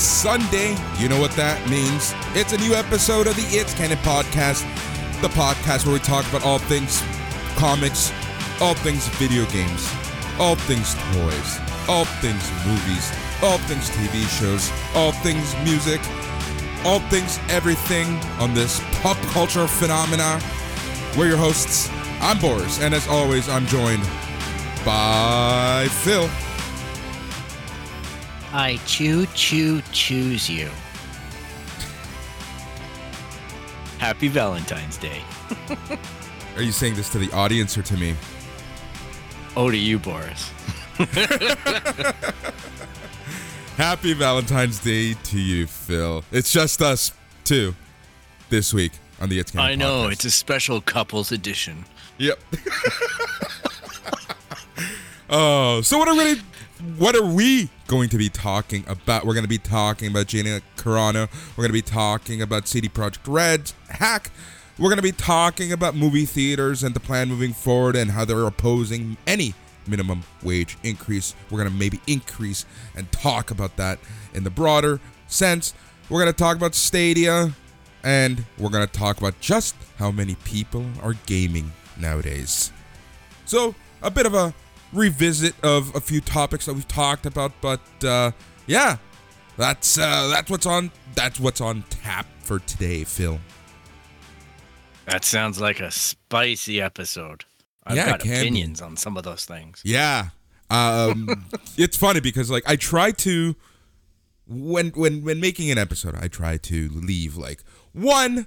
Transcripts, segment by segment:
Sunday. You know what that means. It's a new episode of the It's Canon podcast, the podcast where we talk about all things comics, all things video games, all things toys, all things movies, all things TV shows, all things music, all things everything on this pop culture phenomena. We're your hosts. I'm Boris, and as always, I'm joined by Phil. I choo choo choose you. Happy Valentine's Day. Are you saying this to the audience or to me? Oh, to you, Boris. Happy Valentine's Day to you, Phil. It's just us two this week on the It's Canon I know, podcast. it's a special couples edition. Yep. oh, so what are we what are we going to be talking about? We're going to be talking about Gina Carano. We're going to be talking about CD Projekt Red's hack. We're going to be talking about movie theaters and the plan moving forward and how they're opposing any minimum wage increase. We're going to maybe increase and talk about that in the broader sense. We're going to talk about Stadia and we're going to talk about just how many people are gaming nowadays. So, a bit of a revisit of a few topics that we've talked about, but uh, yeah, that's uh, that's what's on that's what's on tap for today, Phil. That sounds like a spicy episode. I've Yeah, got can be. opinions on some of those things. Yeah, um, it's funny because like I try to when when when making an episode, I try to leave like one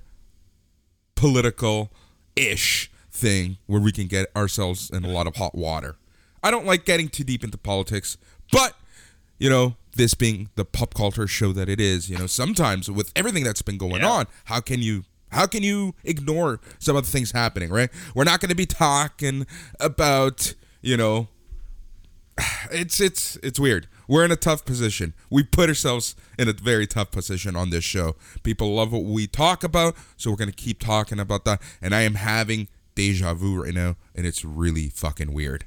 political ish thing where we can get ourselves in a lot of hot water. I don't like getting too deep into politics, but you know, this being the pop culture show that it is, you know, sometimes with everything that's been going Yeah. on, how can you how can you ignore some of the things happening, right? We're not going to be talking about, you know, it's it's it's weird. We're in a tough position. We put ourselves in a very tough position on this show. People love what we talk about, so we're gonna keep talking about that. And I am having deja vu right now, and it's really fucking weird.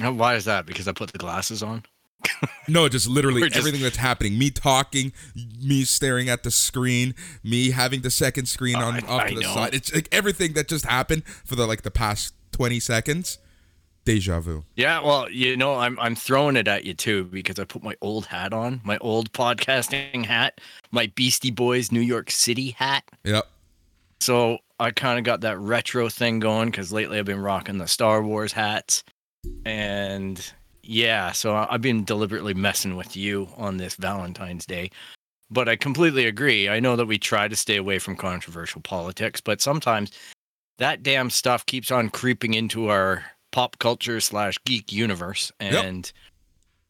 Why is that? Because I put the glasses on? No, just literally just- everything that's happening. Me talking, me staring at the screen, me having the second screen Oh, on I- off I to the know. side. It's like everything that just happened for the like the past twenty seconds. Deja vu. Yeah, well, you know, I'm I'm throwing it at you too because I put my old hat on, my old podcasting hat, my Beastie Boys New York City hat. Yep. So I kind of got that retro thing going because lately I've been rocking the Star Wars hats, and yeah, so I've been deliberately messing with you on this Valentine's Day. But I completely agree. I know that we try to stay away from controversial politics, but sometimes that damn stuff keeps on creeping into our pop culture slash geek universe, Yep. and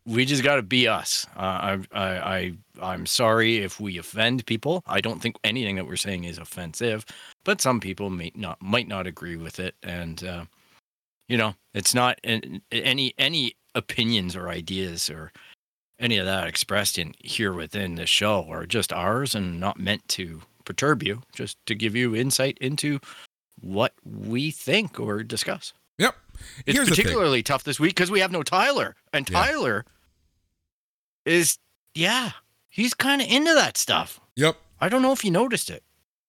we just got to be us. Uh, I, I, I, I'm sorry if we offend people. I don't think anything that we're saying is offensive, but some people may not might not agree with it, and uh, you know, it's not any any opinions or ideas or any of that expressed in here within the show are just ours and not meant to perturb you, just to give you insight into what we think or discuss. Yep. It's Here's particularly tough this week because we have no Tyler, and Yeah. Tyler is yeah, he's kind of into that stuff. Yep. I don't know if you noticed it.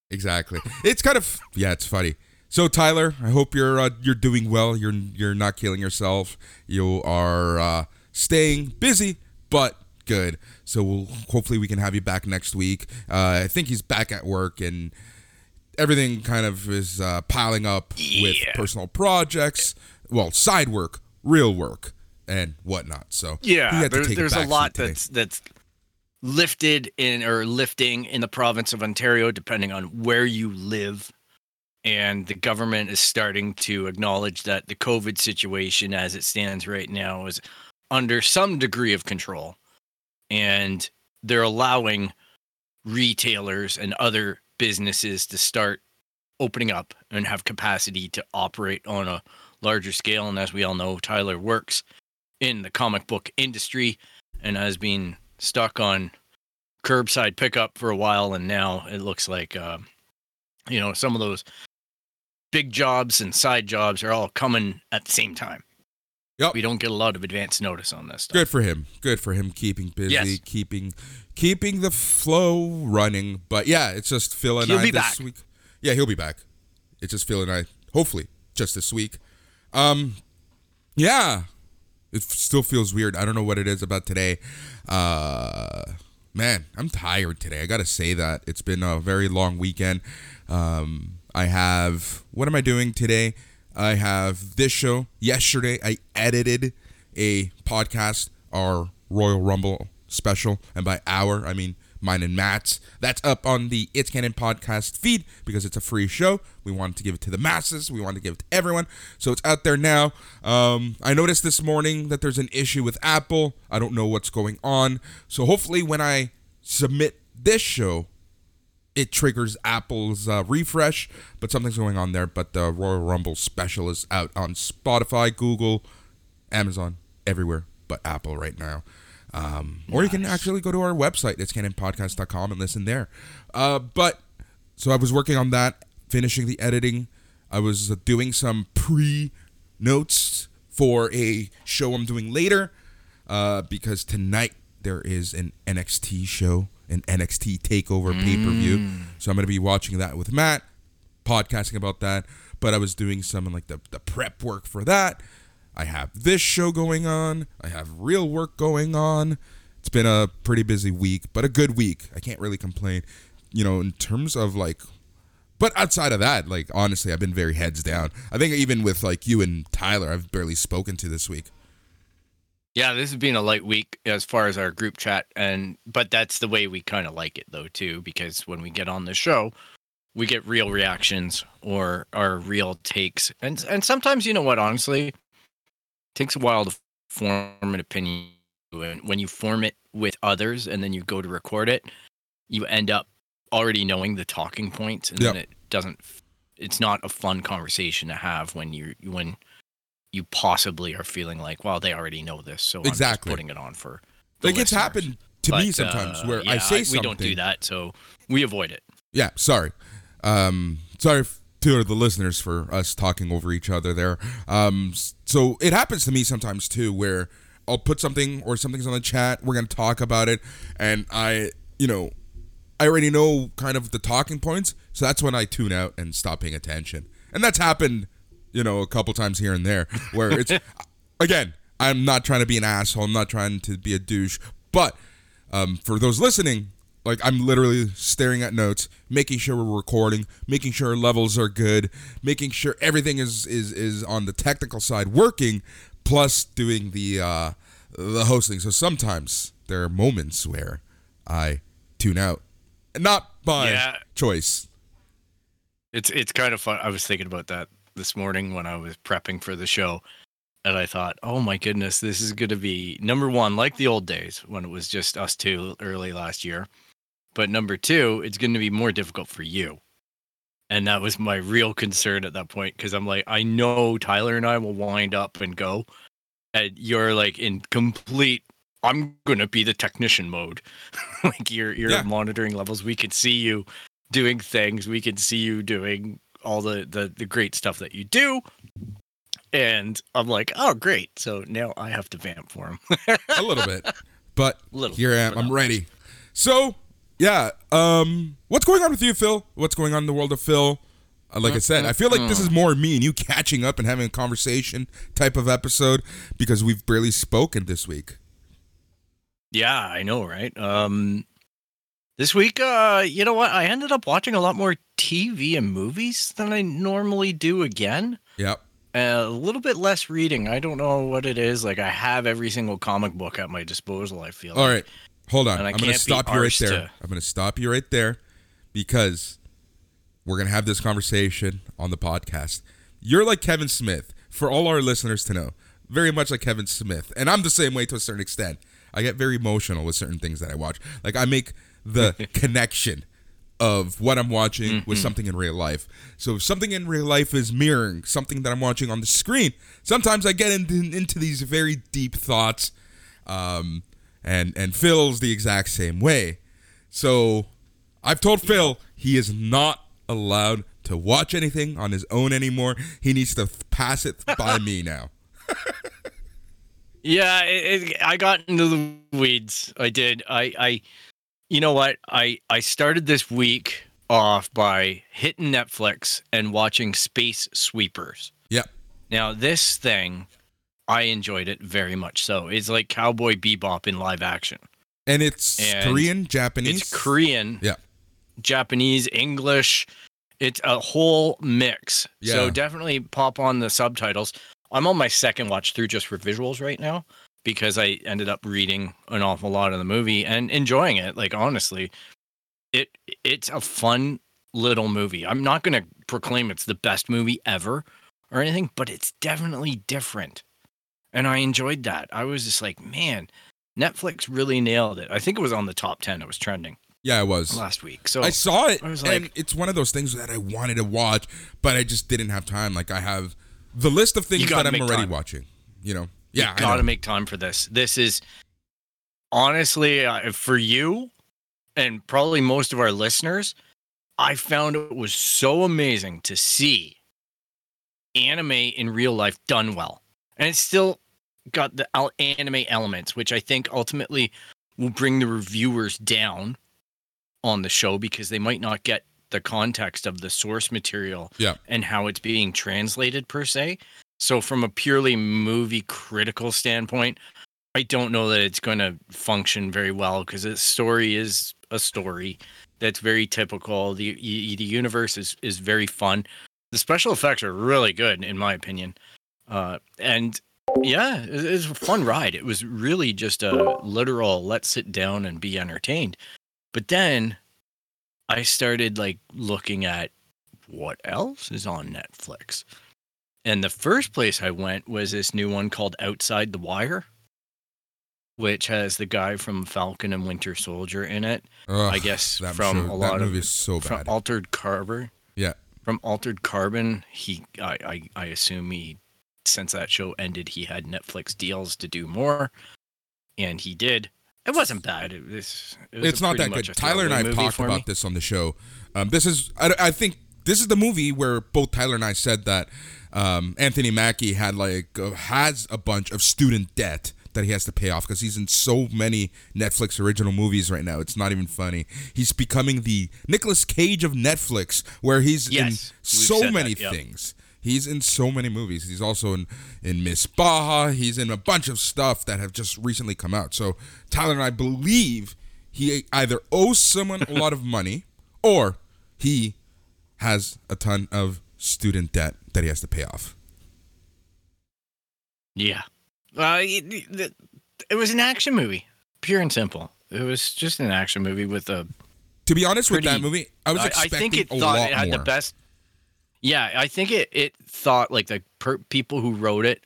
Exactly. It's kind of yeah, it's funny. So Tyler, I hope you're uh, you're doing well. You're you're not killing yourself. You are uh, staying busy, but good. So we'll hopefully we can have you back next week. Uh, I think he's back at work and everything kind of is uh, piling up with personal projects, well, side work, real work, and whatnot. So Yeah, there, there's a lot today. that's that's lifted in or lifting in the province of Ontario, depending on where you live. And the government is starting to acknowledge that the COVID situation, as it stands right now, is under some degree of control. And they're allowing retailers and other businesses to start opening up and have capacity to operate on a larger scale. And as we all know, Tyler works in the comic book industry and has been stuck on curbside pickup for a while and now it looks like uh, you know some of those big jobs and side jobs are all coming at the same time Yep. we don't get a lot of advance notice on this stuff Good for him. Good for him keeping busy, Yes. keeping keeping the flow running. But yeah, it's just Phil and He'll I be this back. week. Yeah, he'll be back. It's just Phil and I. Hopefully, just this week. Um, yeah, it still feels weird. I don't know what it is about today. Uh, man, I'm tired today. I gotta say that it's been a very long weekend. Um, I have what am I doing today? I have this show. Yesterday, I edited a podcast, our Royal Rumble special, and by our, I mean mine and Matt's. That's up on the It's Canon podcast feed because it's a free show. We wanted to give it to the masses. We wanted to give it to everyone, so it's out there now. Um, I noticed this morning that there's an issue with Apple. I don't know what's going on, so hopefully when I submit this show it triggers Apple's uh, refresh, but something's going on there. But the Royal Rumble special is out on Spotify, Google, Amazon, everywhere but Apple right now. Um, Or you can actually go to our website, it's canonpodcast.com, and listen there. Uh, but so I was working on that, finishing the editing. I was uh, doing some pre notes for a show I'm doing later uh, because tonight there is an NXT show, an NXT takeover pay per view. Mm. So I'm going to be watching that with Matt, podcasting about that. But I was doing some like the, the prep work for that. I have this show going on. I have real work going on. It's been a pretty busy week, but a good week. I can't really complain. You know, in terms of like but outside of that, like honestly, I've been very heads down. I think even with like you and Tyler, I've barely spoken to this week. Yeah this has been a light week as far as our group chat and but that's the way we kind of like it though too because when we get on the show we get real reactions or our real takes. And and sometimes you know what honestly it takes a while to form an opinion and when you form it with others and then you go to record it you end up already knowing the talking points and then it doesn't it's not a fun conversation to have when you when you possibly are feeling like well they already know this so I'm Exactly. putting it on for Like it's happened to me sometimes uh, where I yeah, say something. we don't do that so we avoid it Yeah, sorry. Um, sorry to the listeners for us talking over each other there. Um, so it happens to me sometimes too, where I'll put something or something's on the chat. We're gonna talk about it, and I, you know, I already know kind of the talking points, so that's when I tune out and stop paying attention. And that's happened, you know, a couple times here and there, where it's again, I'm not trying to be an asshole. I'm not trying to be a douche, but um, for those listening, like I'm literally staring at notes, making sure we're recording, making sure our levels are good, making sure everything is is is on the technical side working, plus doing the uh, the hosting. So sometimes there are moments where I tune out, not by Yeah. choice. It's it's kind of fun. I was thinking about that this morning when I was prepping for the show, and I thought, oh my goodness, this is going to be number one, like the old days when it was just us two early last year. But number two, it's going to be more difficult for you. And that was my real concern at that point because I'm like, I know Tyler and I will wind up and go, and you're like in complete. I'm gonna be the technician mode. like you're you're Yeah. monitoring levels. We could see you doing things. We can see you doing all the, the the great stuff that you do. And I'm like, oh great. So now I have to vamp for him. a little bit, but Little here I am. I'm ready. So yeah, um, what's going on with you, Phil? What's going on in the world of Phil? Uh, like I said, I feel like this is more me and you catching up and having a conversation type of episode because we've barely spoken this week. yeah, I know, right? Um This week, uh, you know what? I ended up watching a lot more TV and movies than I normally do again. Yep. Uh, a little bit less reading. I don't know what it is. Like I have every single comic book at my disposal. I feel. All like. right. Hold on. And I I'm going to stop you right there. to- I'm going to stop you right there because we're going to have this conversation on the podcast. You're like Kevin Smith, for all our listeners to know. Very much like Kevin Smith. And I'm the same way to a certain extent. I get very emotional with certain things that I watch. Like I make the connection of what I'm watching with something in real life. So if something in real life is mirroring something that I'm watching on the screen, sometimes I get into, into these very deep thoughts. Um, and and Phil's the exact same way. So I've told Phil he is not allowed to watch anything on his own anymore. He needs to pass it by me now. Yeah, it, it, I got into the weeds. I did. I, I, you know what? I, I started this week off by hitting Netflix and watching Space Sweepers. Yep. Now, this thing, I enjoyed it very much. So it's like Cowboy Bebop in live action. And it's And Korean, Japanese. It's Korean, Yeah. Japanese, English. It's a whole mix. Yeah. So definitely pop on the subtitles. I'm on my second watch through just for visuals right now because I ended up reading an awful lot of the movie and enjoying it. Like honestly, it it's a fun little movie. I'm not going to proclaim it's the best movie ever or anything, but it's definitely different. And I enjoyed that. I was just like, man, Netflix really nailed it. I think it was on the top 10. It was trending Yeah, it was. last week. So I saw it, I was and like- it's one of those things that I wanted to watch, but I just didn't have time. Like I have the list of things that I'm already time. watching. You know, yeah, got to make time for this. This is honestly uh, for you and probably most of our listeners. I found it was so amazing to see anime in real life done well, and it's still got the anime elements, which I think ultimately will bring the reviewers down on the show because they might not get the context of the source material Yeah. and how it's being translated per se. So from a purely movie critical standpoint, I don't know that it's going to function very well because the story is a story that's very typical. The the universe is is very fun. The special effects are really good in my opinion. Uh, and yeah, it, it was a fun ride. It was really just a literal let's sit down and be entertained. But then I started like looking at what else is on Netflix. And the first place I went was this new one called Outside the Wire, which has the guy from Falcon and Winter Soldier in it. Ugh, I guess from show- a lot of so from. Altered Carbon. Yeah. From Altered Carbon, he I, I I assume he since that show ended, he had Netflix deals to do more, and he did. It wasn't bad. It was. It was it's not that good. Tyler and I have talked about me. this on the show. Um, this is, I, I think, this is the movie where both Tyler and I said that um, Anthony Mackie had like uh, has a bunch of student debt that he has to pay off because he's in so many Netflix original movies right now. It's not even funny. He's becoming the Nicolas Cage of Netflix, where he's Yes, in so many that, yep. things. He's in so many movies. He's also in in Miss Bala. He's in a bunch of stuff that have just recently come out. So Tyler and I believe he either owes someone a lot of money or he has a ton of student debt that he has to pay off. Yeah. Uh, it, it, was an action movie, pure and simple. It was just an action movie with a. To be honest with that movie, I was I, I think it a thought it had more. the best. Yeah, I think it it thought like the per, people who wrote it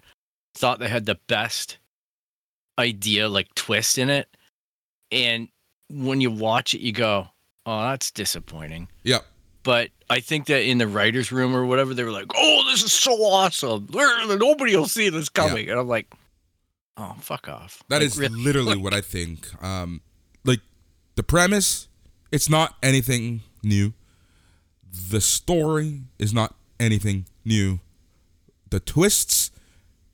thought they had the best idea, like twist in it, and when you watch it, you go, "Oh, that's disappointing." Yep. But I think that in the writers' room or whatever, they were like, "Oh, this is so awesome! Nobody will see this coming," and I'm like, "Oh, fuck off!" That Like, is really? literally what I think. Um, like the premise, it's not anything new. The story is not anything new. The twists,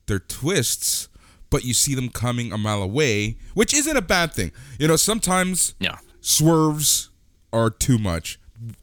they're twists, but you see them coming a mile away, which isn't a bad thing. You know, sometimes No. swerves are too much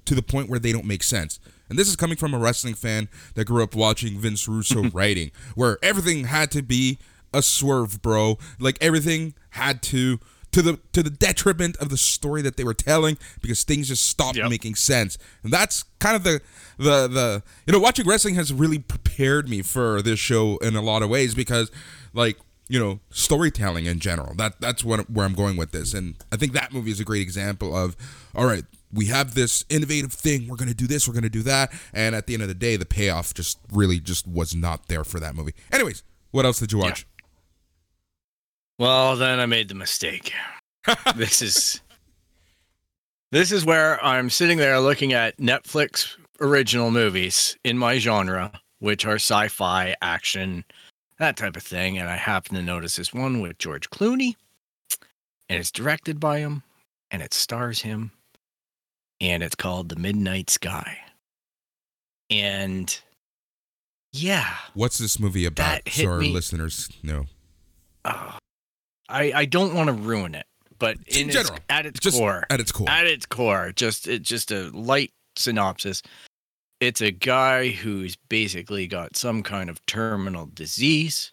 to the point where they don't make sense. And this is coming from a wrestling fan that grew up watching Vince Russo writing, where everything had to be a swerve, bro. Like everything had to to the to the detriment of the story that they were telling because things just stopped Yep. making sense. And that's kind of the the the you know watching wrestling has really prepared me for this show in a lot of ways because like you know storytelling in general that that's what where I'm going with this and I think that movie is a great example of all right we have this innovative thing we're going to do this we're going to do that. And at the end of the day the payoff just really just was not there for that movie. Anyways what else did you watch? Well, then I made the mistake. this is this is where I'm sitting there looking at Netflix original movies in my genre, which are sci-fi, action, that type of thing, and I happen to notice this one with George Clooney, and it's directed by him, and it stars him, and it's called The Midnight Sky. And yeah, what's this movie about so our me. listeners know uh, I I don't want to ruin it, but In in, general, its, at its just core, at its core at its core, just it just a light synopsis. It's a guy who's basically got some kind of terminal disease,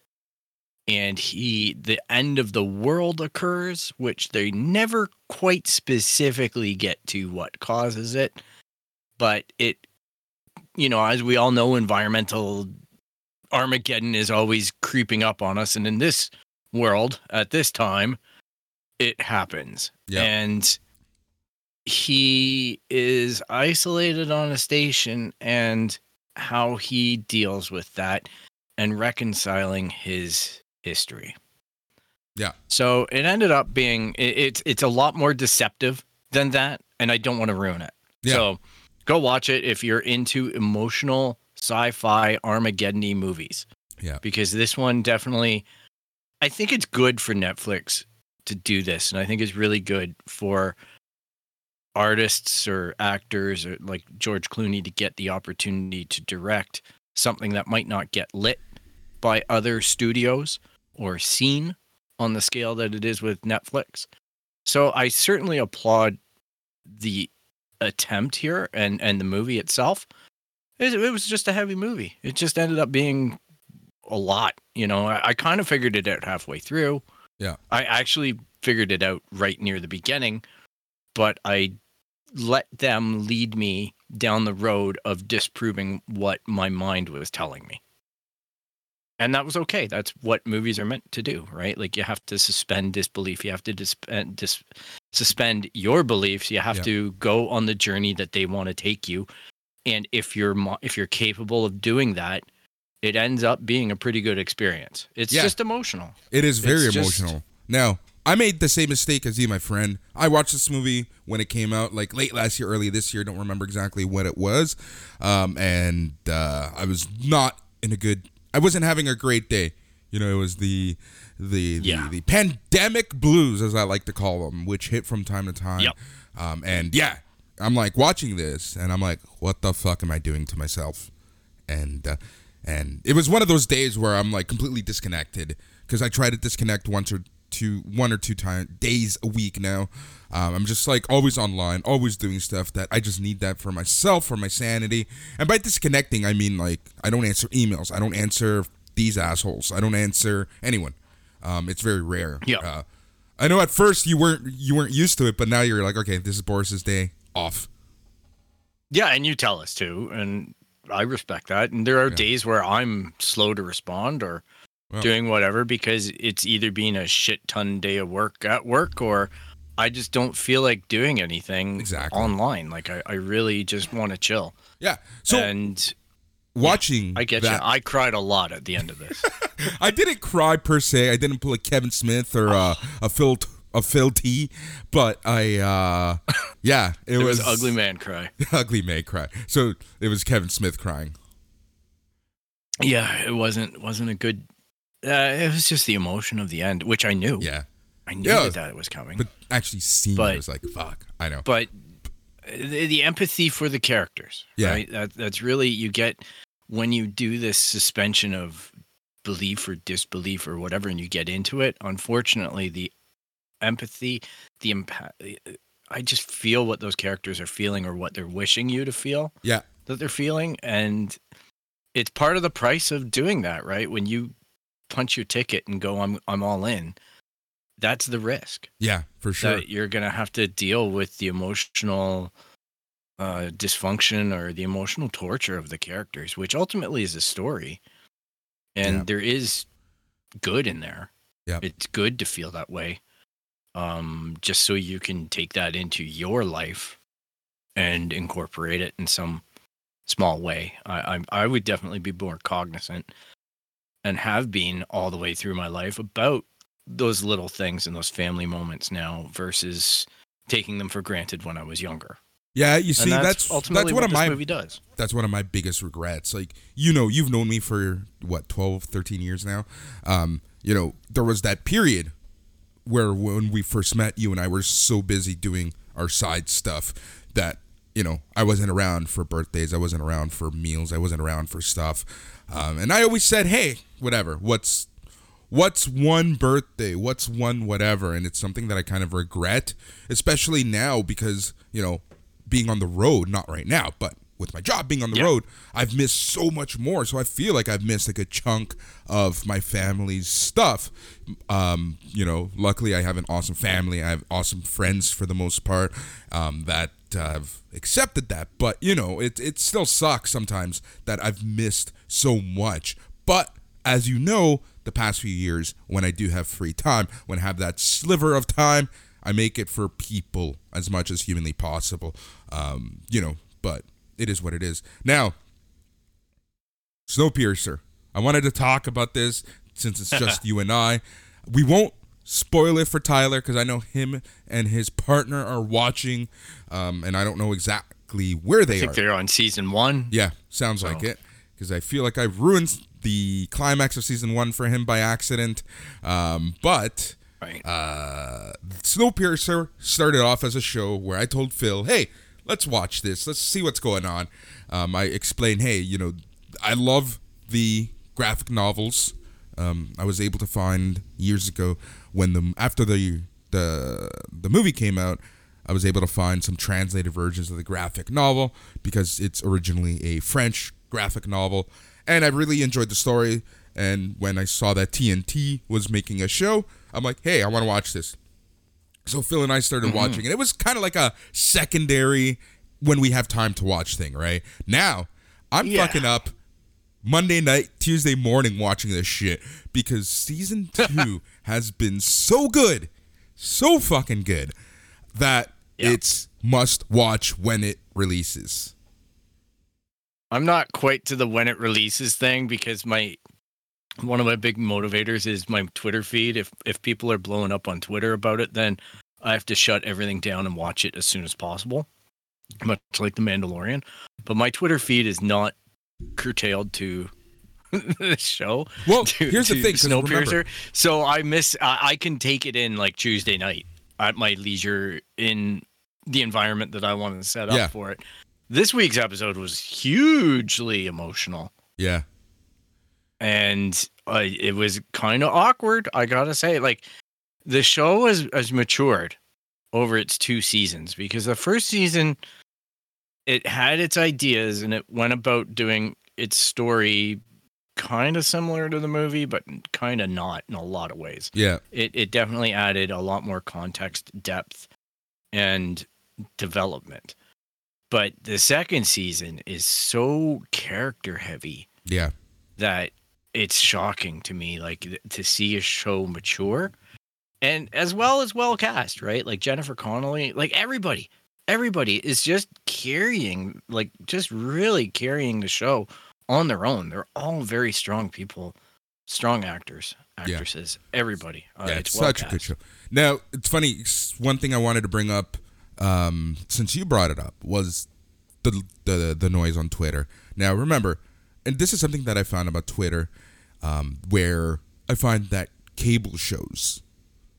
and he the end of the world occurs, which they never quite specifically get to what causes it, but it, you know, as we all know, environmental Armageddon is always creeping up on us, and in this world at this time, it happens. Yeah. And he is isolated on a station and how he deals with that and reconciling his history. Yeah. So it ended up being it, it's it's a lot more deceptive than that, and I don't want to ruin it. Yeah. So go watch it if you're into emotional sci-fi Armageddon movies. Yeah. Because this one definitely I think it's good for Netflix to do this, and I think it's really good for artists or actors or like George Clooney to get the opportunity to direct something that might not get lit by other studios or seen on the scale that it is with Netflix. So I certainly applaud the attempt here and and the movie itself. It, it was just a heavy movie. It just ended up being a lot. You know, I, I kind of figured it out halfway through. Yeah. I actually figured it out right near the beginning, but I let them lead me down the road of disproving what my mind was telling me. And that was okay. That's what movies are meant to do, right? Like you have to suspend disbelief. You have to disp- dis- suspend your beliefs. You have Yeah. to go on the journey that they want to take you. And if you're mo- if you're capable of doing that, it ends up being a pretty good experience. It's Yeah. just emotional. It is very It's just- emotional. Now, I made the same mistake as you, my friend. I watched this movie when it came out, like late last year, early this year. Don't remember exactly what it was, um, and uh, I was not in a good. I wasn't having a great day. You know, it was the the the, Yeah. the pandemic blues, as I like to call them, which hit from time to time. Yep. Um, and yeah, I'm like watching this, and I'm like, what the fuck am I doing to myself? and uh, and it was one of those days where I'm like completely disconnected because I try to disconnect once or two, one or two times days a week now. Um, I'm just like always online, always doing stuff that I just need that for myself, for my sanity. And by disconnecting, I mean like I don't answer emails, I don't answer these assholes, I don't answer anyone. Um, it's very rare. Yeah. Uh, I know at first you weren't you weren't used to it, but now you're like, okay, this is Boris's day off. Yeah, and you tell us too, and I respect that. And there are days where I'm slow to respond or Doing whatever because it's either being a shit ton day of work at work or I just don't feel like doing anything Exactly. online. Like I, I really just want to chill. Yeah. So and watching I get that, you. I cried a lot at the end of this. I didn't cry per se. I didn't pull a Kevin Smith or uh, a Phil a Phil T, but I uh, yeah, it, it was ugly man cry. ugly May cry. So it was Kevin Smith crying. Yeah, it wasn't wasn't a good. Uh, it was just the emotion of the end, which I knew. Yeah, I knew Yeah. that, it was coming. but actually seeing But- it was like fuck. I know. but the, the empathy for the characters Yeah. right that that's really you get when you do this suspension of belief or disbelief or whatever and you get into it unfortunately the empathy the impact i just feel what those characters are feeling or what they're wishing you to feel Yeah. that they're feeling and it's part of the price of doing that right when you punch your ticket and go i'm i'm all in that's the risk Yeah, for sure. that you're gonna have to deal with the emotional uh, dysfunction or the emotional torture of the characters, which ultimately is a story. And Yeah. there is good in there. Yeah. It's good to feel that way. Um, just so you can take that into your life and incorporate it in some small way. I, I I would definitely be more cognizant and have been all the way through my life about those little things and those family moments now versus taking them for granted when I was younger. yeah, you see, and that's, that's ultimately that's what one of this my movie does. that's one of my biggest regrets. Like, you know, you've known me for what 12, 13 years now. Um, you know, there was that period where when we first met, you and I were so busy doing our side stuff that you know I wasn't around for birthdays, I wasn't around for meals, I wasn't around for stuff, um, and I always said, "Hey, whatever. What's what's one birthday? What's one whatever?" And it's something that I kind of regret, especially now because you know being on the road, not right now, but with my job being on the Yeah. road, I've missed so much more. So I feel like I've missed like a chunk of my family's stuff. Um, you know, luckily I have an awesome family. I have awesome friends for the most part um, that have accepted that. But you know, it it still sucks sometimes that I've missed so much. But as you know, the past few years, when I do have free time, when I have that sliver of time, I make it for people as much as humanly possible. Um, you know, but it is what it is. Now, Snowpiercer. I wanted to talk about this since it's just you and I. We won't spoil it for Tyler because I know him and his partner are watching, um, and I don't know exactly where they I think are. they're on season one. Yeah, sounds like it. Because I feel like I've ruined the climax of season one for him by accident. Um, but Right. uh, Snowpiercer started off as a show where I told Phil, "Hey, let's watch this. Let's see what's going on." Um, I explained, "Hey, you know, I love the graphic novels. Um, I was able to find years ago when the after the the the movie came out." I was able to find some translated versions of the graphic novel because it's originally a French graphic novel, and I really enjoyed the story. And when I saw that TNT was making a show, I'm like, hey, I want to watch this. So Phil and I started mm-hmm. watching, and it was kind of like a secondary when we have time to watch thing, right? Now I'm Yeah. fucking up Monday night, Tuesday morning watching this shit because season two has been so good, so fucking good that Yeah. it's must watch when it releases. I'm not quite to the when it releases thing because my one of my big motivators is my Twitter feed. If if people are blowing up on Twitter about it, then I have to shut everything down and watch it as soon as possible. Much like the Mandalorian. But my Twitter feed is not curtailed to this show. Well, to, here's the to thing, 'cause remember- Snowpiercer. So I miss. I, I can take it in like Tuesday night at my leisure in the environment that I wanted to set up Yeah. for it. This week's episode was hugely emotional, Yeah, and uh, it was kind of awkward. I gotta say, like the show has has matured over its two seasons because the first season it had its ideas and it went about doing its story kind of similar to the movie but kind of not in a lot of ways. Yeah, it, it definitely added a lot more context depth and development but the second season is so character heavy yeah, that it's shocking to me like to see a show mature and as well as well cast right like jennifer connelly like everybody everybody is just carrying like just really carrying the show on their own they're all very strong people strong actors Yeah. actresses everybody uh, yeah. It's, it's well such a good show. Now it's funny. One thing I wanted to bring up, um, since you brought it up, was the the the noise on Twitter. Now remember, and this is something that I found about Twitter, um, where I find that cable shows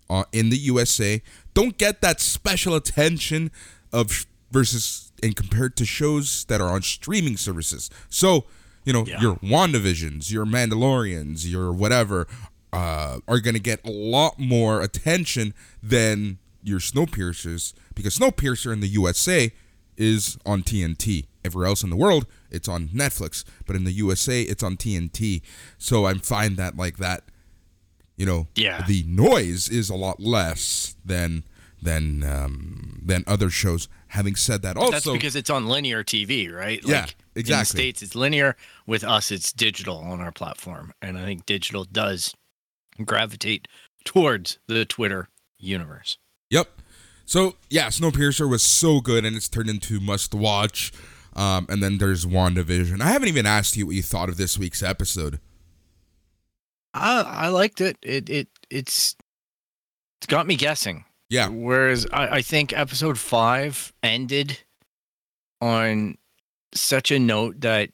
uh, in the USA don't get that special attention of versus and compared to shows that are on streaming services. So, you know, Yeah. your WandaVisions, your Mandalorians, your whatever uh, are going to get a lot more attention than your Snowpiercers because Snowpiercer in the USA is on TNT. Everywhere else in the world, it's on Netflix, but in the USA, it's on TNT. So I find that like that you know, Yeah. the noise is a lot less than than um, than other shows. Having said that, also That's because it's on linear TV, right? Yeah, exactly. In the exactly. States, it's linear. With us, it's digital on our platform. And I think digital does gravitate towards the Twitter universe. So yeah, Snowpiercer was so good, and it's turned into must watch. Um, and then there's WandaVision. I haven't even asked you what you thought of this week's episode. I I liked it. It it it's it's got me guessing. Yeah. Whereas I, I think episode five ended on such a note that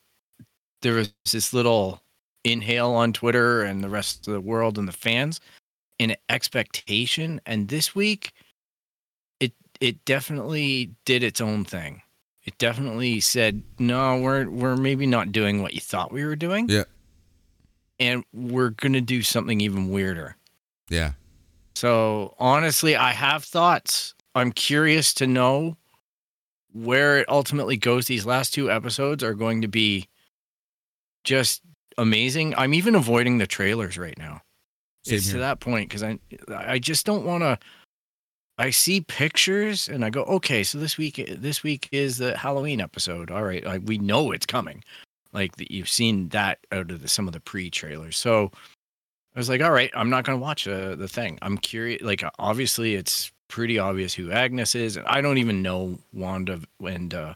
there was this little inhale on Twitter and the rest of the world and the fans in expectation. And this week it it definitely did its own thing. It definitely said, no, we're we're maybe not doing what you thought we were doing. Yeah. And we're gonna do something even weirder. Yeah. So honestly, I have thoughts. I'm curious to know where it ultimately goes. These last two episodes are going to be just amazing. I'm even avoiding the trailers right now. Same it's here. to that point because I I just don't want to. I see pictures and I go, okay, so this week this week is the Halloween episode. All right, like we know it's coming. Like that you've seen that out of the, some of the pre-trailers. So I was like, all right, I'm not going to watch uh, the thing. I'm curious. Like, obviously, it's pretty obvious who Agnes is. And I don't even know Wanda and uh,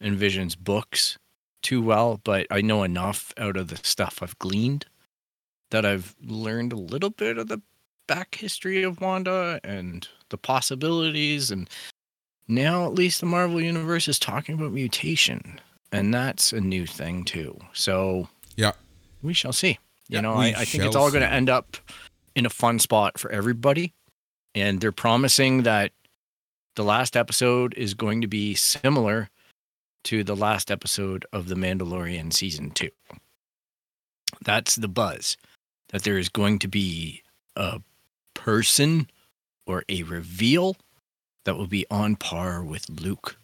and Vision's books too well, but I know enough out of the stuff I've gleaned that I've learned a little bit of the back history of Wanda and the possibilities. And now, at least, the Marvel Universe is talking about mutation. And that's a new thing, too. So, Yeah. we shall see. You Yeah, know, I, I think it's all going to end up in a fun spot for everybody. And they're promising that the last episode is going to be similar to the last episode of The Mandalorian season two. That's the buzz that there is going to be a person or a reveal that will be on par with Luke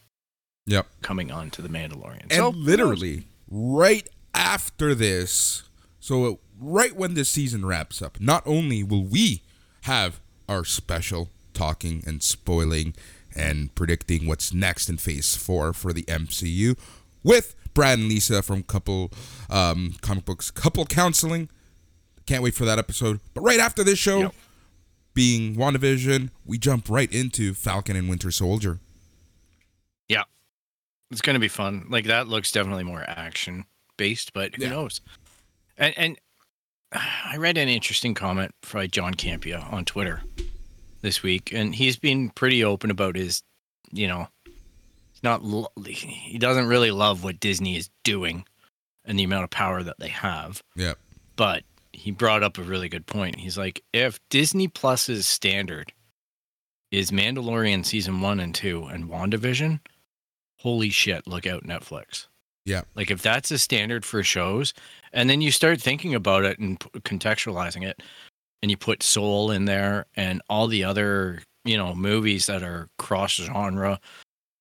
Yep. coming on to The Mandalorian. And So, literally right after this, so right when this season wraps up, not only will we have our special talking and spoiling and predicting what's next in Phase Four for the MCU with Brad and Lisa from Couple um, Comic Books Couple Counseling. Can't wait for that episode. But right after this show, Yep. Being WandaVision, we jump right into Falcon and Winter Soldier. Yeah. It's gonna be fun. Like that looks definitely more action based, but who Yeah. knows? And and I read an interesting comment by John Campea on Twitter this week, and he's been pretty open about his, you know, not lo- he doesn't really love what Disney is doing and the amount of power that they have. Yeah. But he brought up a really good point. He's like, if Disney Plus's standard is Mandalorian season one and two and WandaVision, holy shit, look out Netflix. Yeah. Like if that's a standard for shows, and then you start thinking about it and p- contextualizing it, and you put Soul in there and all the other, you know, movies that are cross genre,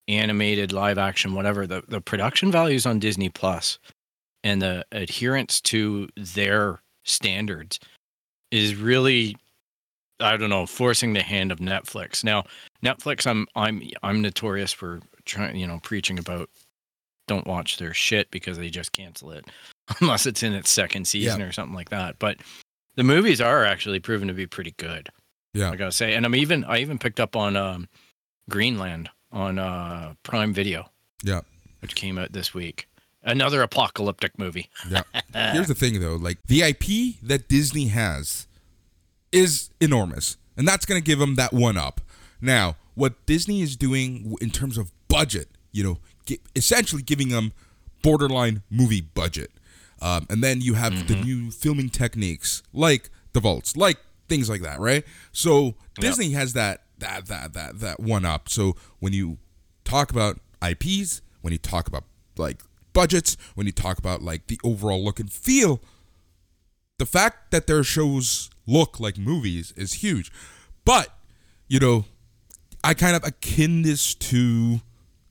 animated, live action, whatever, the, the production values on Disney Plus and the adherence to their standards is really I don't know, forcing the hand of Netflix. Now, Netflix I'm I'm I'm notorious for trying, you know, preaching about don't watch their shit because they just cancel it unless it's in its second season or something like that. But the movies are actually proven to be pretty good. Yeah. I gotta say. And I'm even I even picked up on um Greenland on uh Prime Video. Yeah. Which came out this week. Another apocalyptic movie. Yeah. Here's the thing though, like the IP that Disney has is enormous, and that's going to give them that one up. Now, what Disney is doing in terms of budget, you know, essentially giving them borderline movie budget. Um, and then you have the new filming techniques like the vaults, like things like that, right? So Disney has that that that that that one up. So when you talk about IPs, when you talk about like budgets, when you talk about like the overall look and feel, the fact that their shows look like movies is huge. But, you know, I kind of akin this to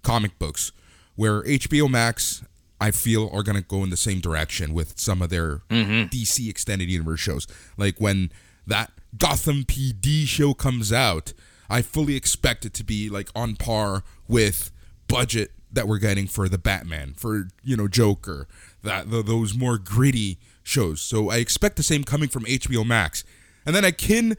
comic books, where HBO Max, I feel, are going to go in the same direction with some of their mm-hmm. DC extended universe shows. Like when that Gotham PD show comes out, I fully expect it to be like on par with budget that we're getting for the Batman, for you know Joker, that the, those more gritty shows. So I expect the same coming from HBO Max, and then I akin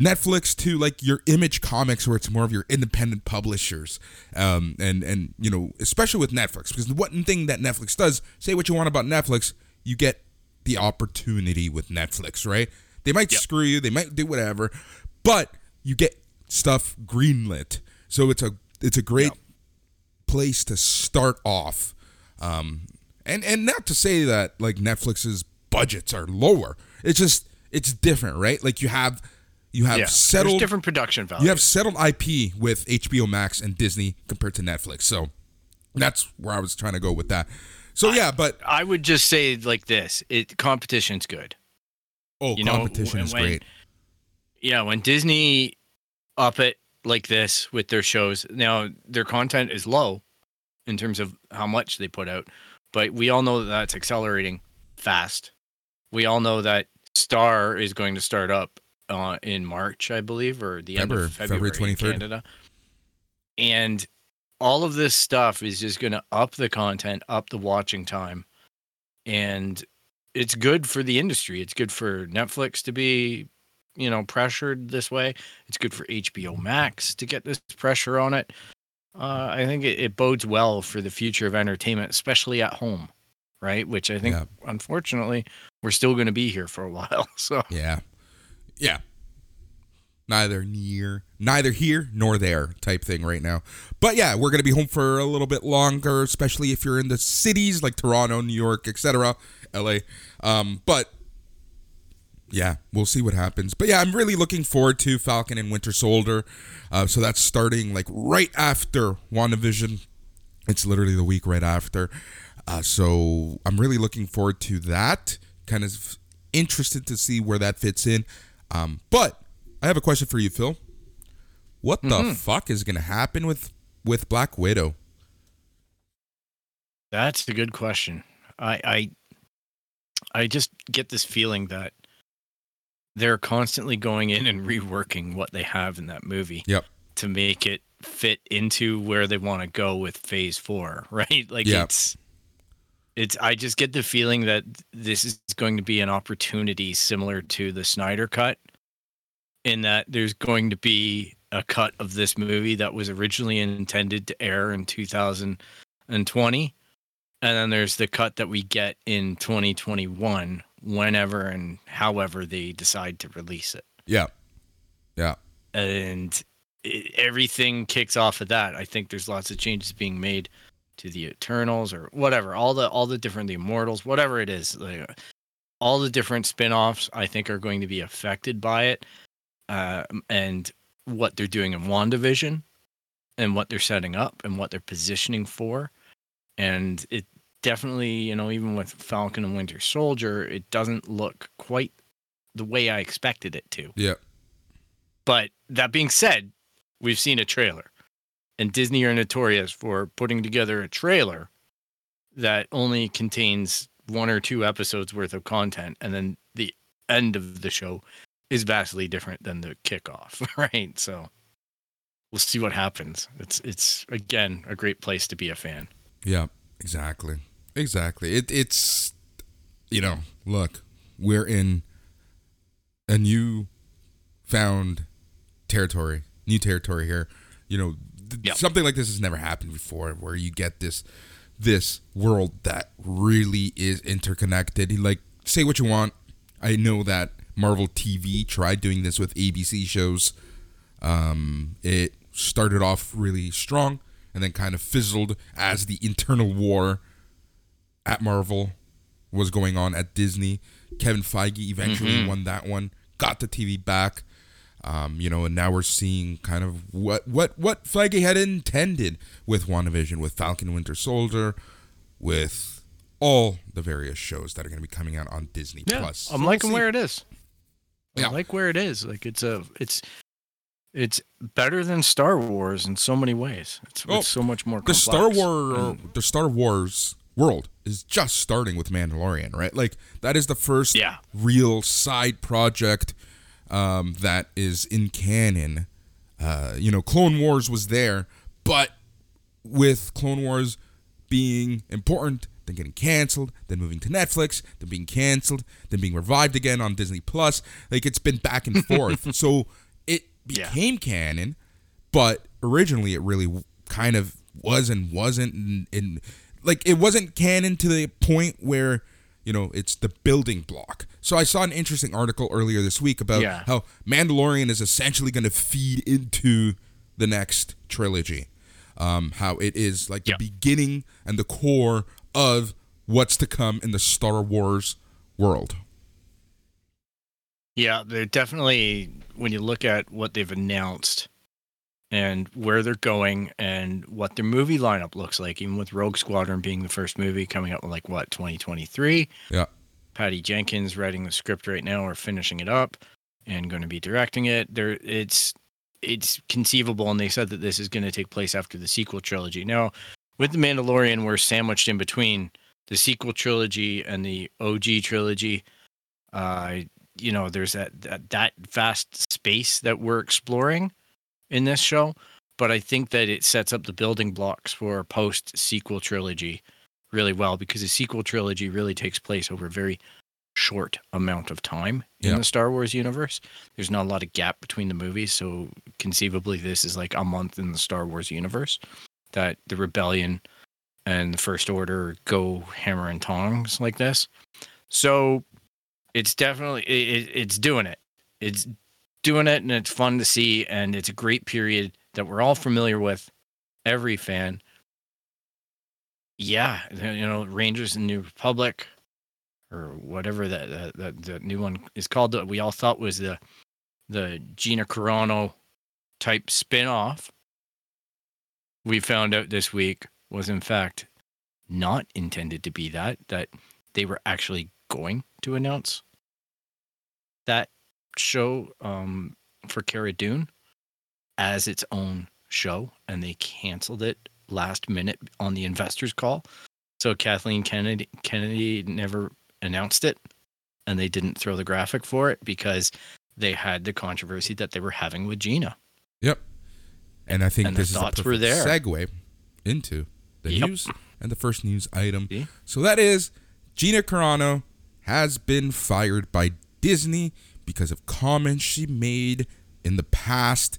Netflix to like your Image Comics, where it's more of your independent publishers, um, and and you know especially with Netflix, because the one thing that Netflix does, say what you want about Netflix, you get the opportunity with Netflix, right? They might Yep. screw you, they might do whatever, but you get stuff greenlit. So it's a it's a great Yep. Place to start off. Um, and and not to say that like Netflix's budgets are lower. It's just it's different, right? Like you have you have Yeah, settled different production values. you have settled IP with HBO Max and Disney compared to Netflix. So that's where I was trying to go with that. So yeah, but I would just say like this: it competition's good. oh, You know, competition is when- great. Yeah, when Disney up it like this with their shows, now their content is low in terms of how much they put out, but we all know that that's accelerating fast. We all know that Star is going to start up uh, in March, I believe, or the end February- of February, February in 23rd. Canada. And all of this stuff is just going to up the content, up the watching time, and it's good for the industry. It's good for Netflix to be, you know, pressured this way. It's good for HBO Max to get this pressure on it. Uh, I think it, it bodes well for the future of entertainment, especially at home, right? Which I think, Yeah. unfortunately, we're still going to be here for a while. So Yeah. Yeah. Neither near, neither here nor there type thing right now. But yeah, we're going to be home for a little bit longer, especially if you're in the cities like Toronto, New York, etc., LA. Um, but yeah, we'll see what happens. But yeah, I'm really looking forward to Falcon and Winter Soldier. Uh, so that's starting like right after WandaVision. It's literally the week right after. Uh, so I'm really looking forward to that. Kind of interested to see where that fits in. Um, but I have a question for you, Phil. What the fuck is going to happen with with Black Widow? that's a good question. I, I, I just get this feeling that they're constantly going in and reworking what they have in that movie. Yep. to make it fit into where they want to go with phase four, right? Like Yeah. it's it's I just get the feeling that this is going to be an opportunity similar to the Snyder cut in that there's going to be a cut of this movie that was originally intended to air in 2020 and then there's the cut that we get in 2021 whenever and however they decide to release it Yeah. Yeah. and it, everything kicks off of that. I think there's lots of changes being made to the Eternals or whatever, all the all the different the Immortals, whatever it is, like, all the different spin-offs I think are going to be affected by it, uh, and what they're doing in WandaVision, and what they're setting up and what they're positioning for, and it definitely you know even with Falcon and Winter Soldier, it doesn't look quite the way I expected it to. Yeah. But that being said, we've seen a trailer, and Disney are notorious for putting together a trailer that only contains one or two episodes worth of content, and then the end of the show is vastly different than the kickoff, right? So we'll see what happens. It's it's again a great place to be a fan. Yeah, exactly. Exactly. It it's you know, look, we're in a new found territory, new territory here. You know, th- Yep. something like this has never happened before where you get this this world that really is interconnected. Like say what you want. I know that Marvel TV tried doing this with ABC shows. Um, it started off really strong and then kind of fizzled as the internal war at Marvel was going on at Disney. Kevin Feige eventually won that one, got the TV back. Um, you know, and now we're seeing kind of what what what Feige had intended with WandaVision, with Falcon Winter Soldier, with all the various shows that are going to be coming out on Disney Plus. I'm So liking we'll where it is. Yeah. I like where it is. Like it's a it's it's better than Star Wars in so many ways. It's, Oh, it's so much more the. Star War And- the Star Wars world is just starting with Mandalorian, right? Like that is the first Yeah. real side project um, that is in canon. Uh, you know, Clone Wars was there, but with Clone Wars being important, then getting canceled, then moving to Netflix, then being canceled, then being revived again on Disney Plus. Like it's been back and forth. so it Yeah. became canon, but originally it really kind of was and wasn't and, and like it wasn't canon to the point where you know it's the building block so i saw an interesting article earlier this week about Yeah. how mandalorian is essentially going to feed into the next trilogy um, how it is like Yeah. the beginning and the core of what's to come in the star wars world Yeah, they're definitely when you look at what they've announced and where they're going and what their movie lineup looks like, even with Rogue Squadron being the first movie coming out in like what 2023. yeah Patty Jenkins writing the script right now or finishing it up and going to be directing it. There, it's it's conceivable, and they said that this is going to take place after the sequel trilogy. Now, with the Mandalorian, we're sandwiched in between the sequel trilogy and the OG trilogy. Uh, you know, there's that, that that vast space that we're exploring in this show, but I think that it sets up the building blocks for a post sequel trilogy really well because the sequel trilogy really takes place over a very short amount of time in the Star Wars universe. There's not a lot of gap between the movies, so conceivably this is like a month in the Star Wars universe that the rebellion and the first order go hammer and tongs like this. So it's definitely it, it- it's doing it. It's doing it and it's fun to see and it's a great period that we're all familiar with every fan yeah, you know, Rangers and New Republic, or whatever that that, that the new one is called. That we all thought was the the Gina Carano type spin-off. We found out this week was in fact not intended to be that. That they were actually going to announce that show um, for Cara Dune as its own show, and they canceled it last minute on the investors call. So Kathleen Kennedy Kennedy never announced it, and they didn't throw the graphic for it because they had the controversy that they were having with Gina. Yep. And I think And the this is a thoughts perfect were there. segue into the Yep. news and the first news item. See? So that is Gina Carano has been fired by Disney because of comments she made in the past.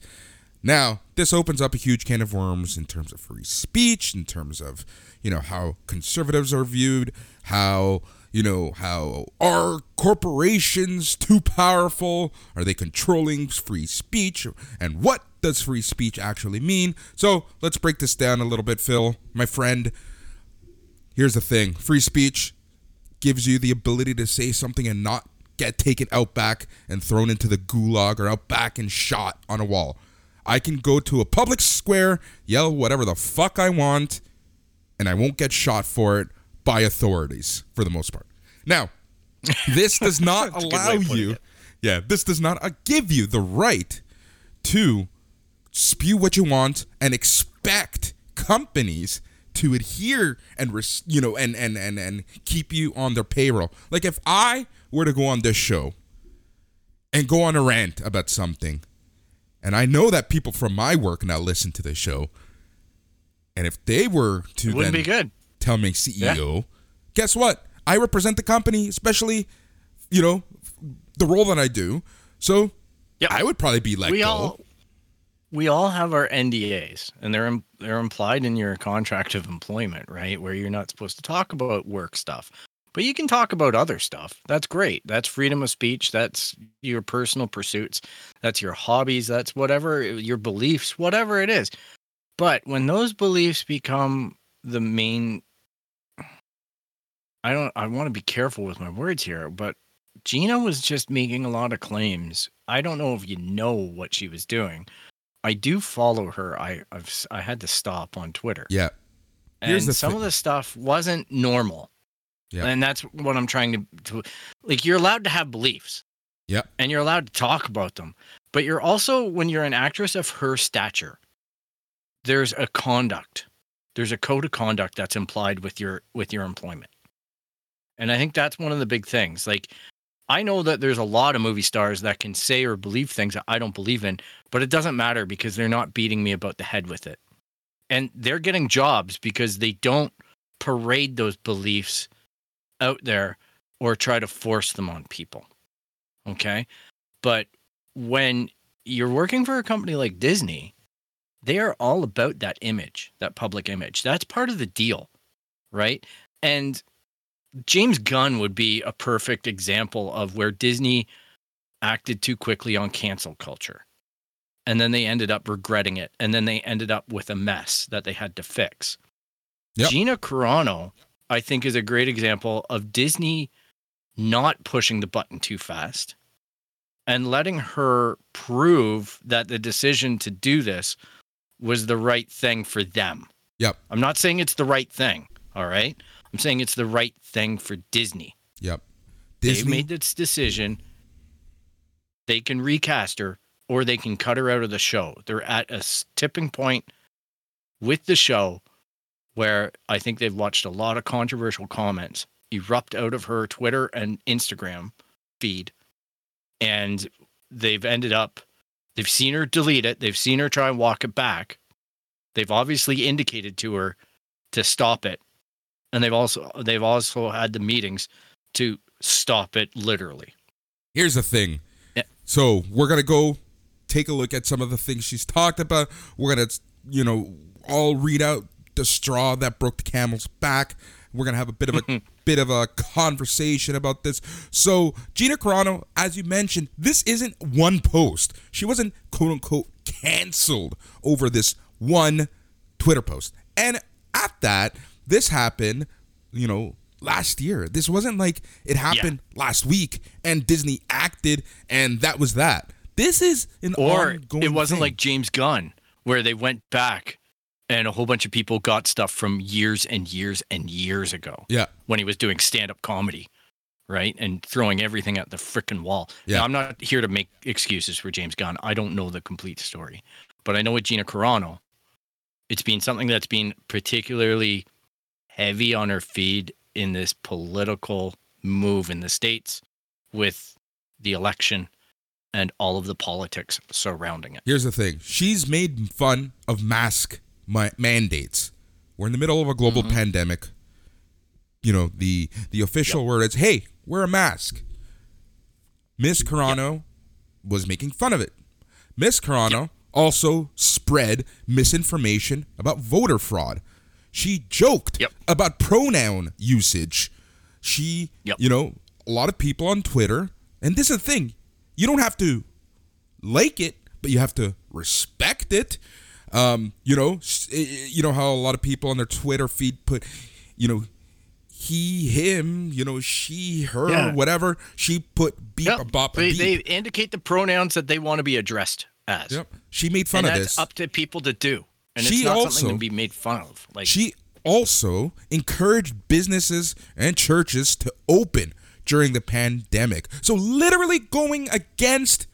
Now, this opens up a huge can of worms in terms of free speech, in terms of, you know, how conservatives are viewed, how, you know, how are corporations too powerful? Are they controlling free speech? And what does free speech actually mean? So let's break this down a little bit, Phil, my friend. Here's the thing free speech gives you the ability to say something and not get taken out back and thrown into the gulag or out back and shot on a wall. I can go to a public square, yell whatever the fuck I want, and I won't get shot for it by authorities for the most part. Now, this does not That's a good allow way of putting you, yeah, this does not uh, give you the right to spew what you want and expect companies to adhere and res- you know and and and and keep you on their payroll. Like if I were to go on this show and go on a rant about something, and I know that people from my work now listen to this show, and if they were to It wouldn't then be good. tell me CEO, guess what? I represent the company, especially you know the role that I do. So Yep. I would probably be let we go. all we all have our NDAs, and they're they're implied in your contract of employment, right? Where you're not supposed to talk about work stuff, but you can talk about other stuff. That's great. That's freedom of speech. That's your personal pursuits. That's your hobbies. That's whatever your beliefs, whatever it is. But when those beliefs become the main, I don't. I want to be careful with my words here, but Gina was just making a lot of claims. I don't know if you know what she was doing. I do follow her. I I've, I had to stop on Twitter. yeah, And some thing. of the stuff wasn't normal. Yeah. And that's what I'm trying to, to like you're allowed to have beliefs. Yeah. And you're allowed to talk about them. But you're also when you're an actress of her stature, there's a conduct there's a code of conduct that's implied with your with your employment. And I think that's one of the big things. Like I know that there's a lot of movie stars that can say or believe things that I don't believe in, but it doesn't matter because they're not beating me about the head with it. And they're getting jobs because they don't parade those beliefs out there or try to force them on people. Okay? But when you're working for a company like Disney, they are all about that image, that public image. That's part of the deal, right? And James Gunn would be a perfect example of where Disney acted too quickly on cancel culture. And then they ended up regretting it. And then they ended up with a mess that they had to fix. Yep. Gina Carano, I think, is a great example of Disney not pushing the button too fast and letting her prove that the decision to do this was the right thing for them. Yep. I'm not saying it's the right thing. All right. I'm saying it's the right thing for Disney. Yep. Disney They've made this decision. They can recast her or they can cut her out of the show. They're at a tipping point with the show where I think they've watched a lot of controversial comments erupt out of her Twitter and Instagram feed. And they've ended up, they've seen her delete it. They've seen her try and walk it back. They've obviously indicated to her to stop it. And they've also they've also had the meetings to stop it literally. Here's the thing. Yeah. So we're gonna go take a look at some of the things she's talked about. We're gonna, you know, all read out the straw that broke the camel's back. We're gonna have a bit of a bit of a conversation about this. So Gina Carano, as you mentioned, this isn't one post. She wasn't quote unquote canceled over this one Twitter post. And at that, this happened, you know, last year. This wasn't like it happened last week and Disney acted and that was that. This is an Or it wasn't thing. like James Gunn where they went back and a whole bunch of people got stuff from years and years and years ago yeah, when he was doing stand-up comedy, right? And throwing everything at the frickin' wall. Yeah. Now, I'm not here to make excuses for James Gunn. I don't know the complete story. But I know with Gina Carano, it's been something that's been particularly heavy on her feed in this political move in the states with the election and all of the politics surrounding it. Here's the thing. She's made fun of mask ma- mandates. We're in the middle of a global Mm-hmm. pandemic. You know, the the official word is, "Hey, wear a mask." Miss Carano was making fun of it. Miss Carano also spread misinformation about voter fraud. She joked Yep. about pronoun usage. She, Yep. you know, a lot of people on Twitter, and this is the thing, you don't have to like it, but you have to respect it. Um, you know, you know how a lot of people on their Twitter feed put, you know, he, him, you know, she, her, Yeah. whatever. She put beep, Yep. a bop, they, beep. they indicate the pronouns that they want to be addressed as. Yep. She made fun and of that's this. up to people to do. And She it's not also- something to be made fun of. Like She also encouraged businesses and churches to open during the pandemic. So literally going against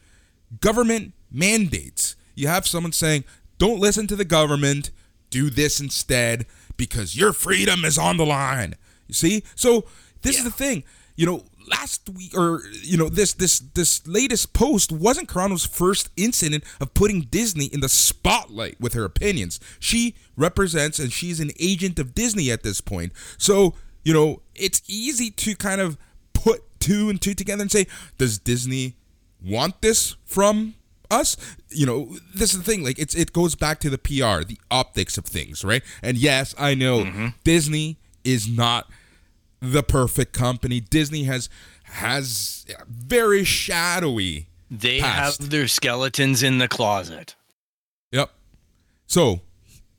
government mandates. You have someone saying, "Don't listen to the government, do this instead because your freedom is on the line." You see? So this is the thing. You know, last week or you know this this this latest post wasn't Carano's first incident of putting Disney in the spotlight with her opinions. She represents and she's an agent of Disney at this point. So, you know, it's easy to kind of put two and two together and say, does Disney want this from us? You know, this is the thing. Like it's it goes back to the PR, the optics of things, right? And yes, I know mm-hmm. Disney is not the perfect company. Disney has has very shadowy. they past. have their skeletons in the closet. Yep. So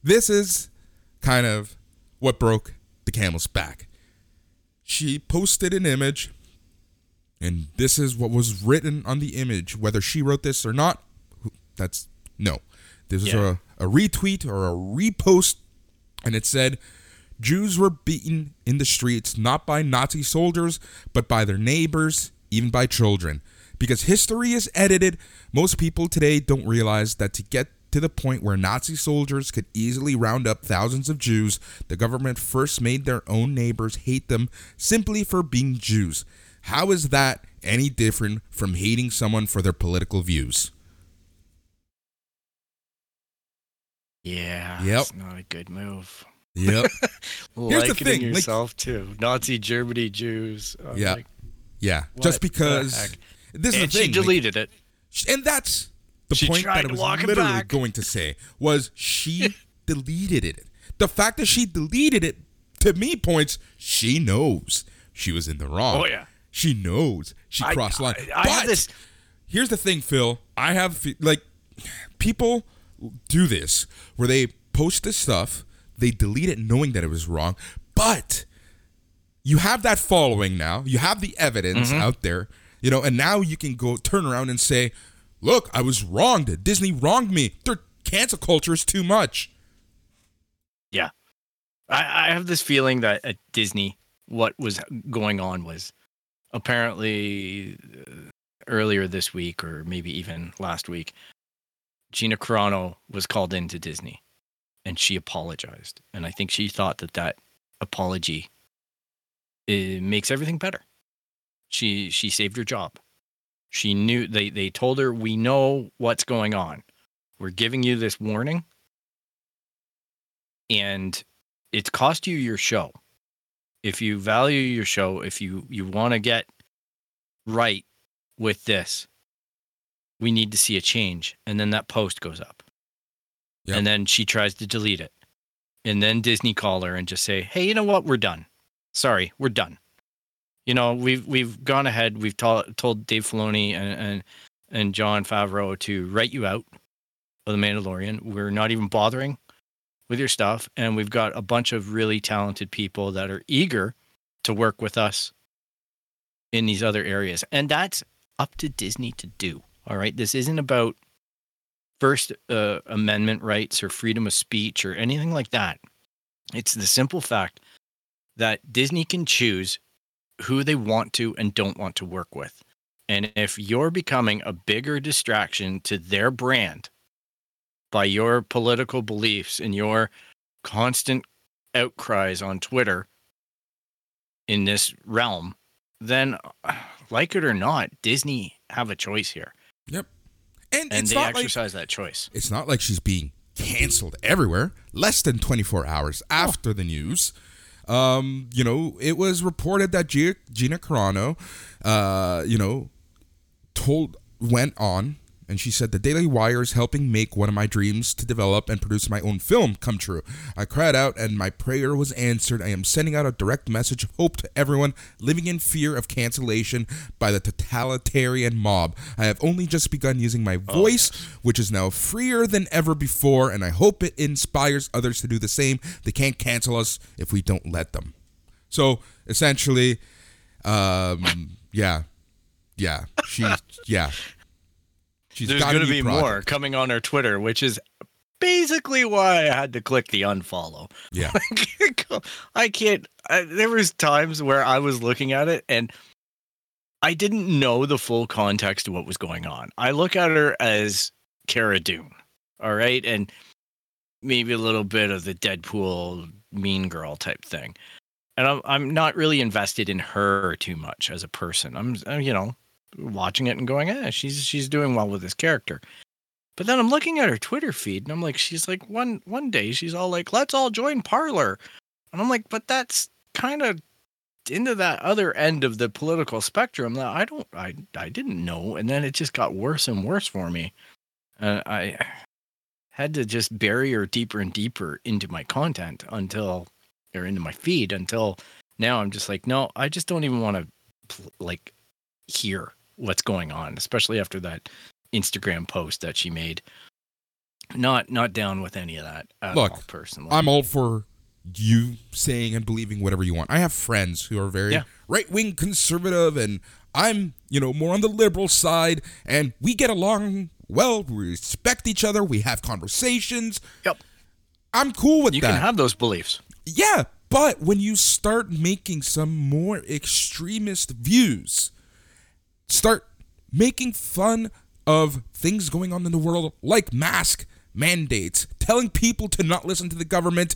this is kind of what broke the camel's back. She posted an image, and this is what was written on the image. Whether she wrote this or not, that's no. This is Yeah. a, a retweet or a repost, and it said, Jews were beaten in the streets not by Nazi soldiers, but by their neighbors, even by children. Because history is edited, most people today don't realize that to get to the point where Nazi soldiers could easily round up thousands of Jews, the government first made their own neighbors hate them simply for being Jews. How is that any different from hating someone for their political views? Yeah. Yep. It's not a good move. Yep. Here's the thing, like- yourself too. Nazi Germany Jews. I'm Yeah. like, Yeah. Just because this and is the she thing. like- deleted it. and that's the She point that I was literally going to say was she deleted it. The fact that she deleted it to me points she knows she was in the wrong. Oh, yeah. She knows she I- crossed the line. I, I have But- this. here's the thing, Phil. I have like people do this where they post this stuff, they delete it knowing that it was wrong, but you have that following now. You have the evidence Mm-hmm. out there, you know, and now you can go turn around and say, "Look, I was wronged. Disney wronged me. Their cancel culture is too much." Yeah. I, I have this feeling that at Disney, what was going on was apparently uh, earlier this week or maybe even last week, Gina Carano was called into Disney and she apologized. And I think she thought that that apology it makes everything better. She she saved her job. She knew they they told her we know what's going on. We're giving you this warning and it's cost you your show. If you value your show, if you you want to get right with this, we need to see a change. And then that post goes up. Yep. And then she tries to delete it. And then Disney call her and just say, "Hey, you know what? We're done. Sorry, we're done." You know, we've we've gone ahead. We've told told Dave Filoni and and and Jon Favreau to write you out of the Mandalorian. We're not even bothering with your stuff, and we've got a bunch of really talented people that are eager to work with us in these other areas, and that's up to Disney to do. All right, this isn't about First uh, Amendment rights or freedom of speech or anything like that. It's the simple fact that Disney can choose who they want to and don't want to work with. And if you're becoming a bigger distraction to their brand by your political beliefs and your constant outcries on Twitter in this realm, then uh, like it or not, Disney have a choice here. Yep. And, And it's they not like exercise that choice. it's not like she's being canceled everywhere. Less than 24 hours Oh. after the news, um, you know, it was reported that Gina, Gina Carano, uh, you know, told went on and she said the Daily Wire is helping make one of my dreams to develop and produce my own film come true. I cried out and my prayer was answered. I am sending out a direct message of hope to everyone living in fear of cancellation by the totalitarian mob. I have only just begun using my voice, which is now freer than ever before, and I hope it inspires others to do the same. They can't cancel us if we don't let them. So essentially, um, yeah, yeah, she's yeah. She's There's going to be more coming on her Twitter, which is basically why I had to click the unfollow. Yeah, I can't. I, there was times where I was looking at it and I didn't know the full context of what was going on. I look at her as Cara Dune, all right, and maybe a little bit of the Deadpool mean girl type thing. And I'm I'm not really invested in her too much as a person. I'm you know watching it and going, eh, she's she's doing well with this character. But then I'm looking at her Twitter feed and I'm like, she's like one one day she's all like, let's all join Parler, and I'm like, but that's kind of into that other end of the political spectrum that I don't I I didn't know, and then it just got worse and worse for me. Uh, I had to just bury her deeper and deeper into my content until or into my feed until now I'm just like, no, I just don't even want to like hear what's going on, especially after that Instagram post that she made. Not not down with any of that at Look, all, personally. I'm all for you saying and believing whatever you want. I have friends who are very Yeah. right wing conservative, and I'm, you know, more on the liberal side, and we get along well. We respect each other. We have conversations. Yep. I'm cool with you that. can have those beliefs. Yeah, but when you start making some more extremist views, start making fun of things going on in the world like mask mandates, telling people to not listen to the government,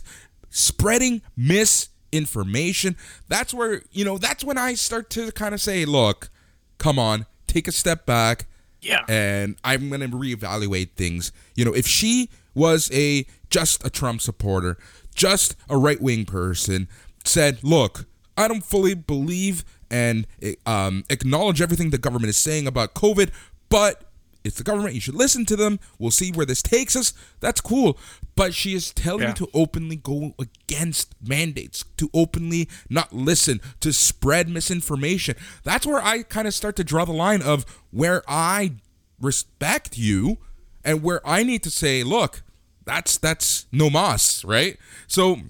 spreading misinformation. That's where, you know, that's when I start to kind of say, look, come on, take a step back. Yeah. And I'm going to reevaluate things. You know, if she was a just a Trump supporter, just a right-wing person, said, "Look, I don't fully believe and um, acknowledge everything the government is saying about COVID, but it's the government. You should listen to them. We'll see where this takes us. That's cool. But she is telling Yeah. me to openly go against mandates, to openly not listen, to spread misinformation. That's where I kind of start to draw the line of where I respect you and where I need to say, look, that's that's no mas, right? So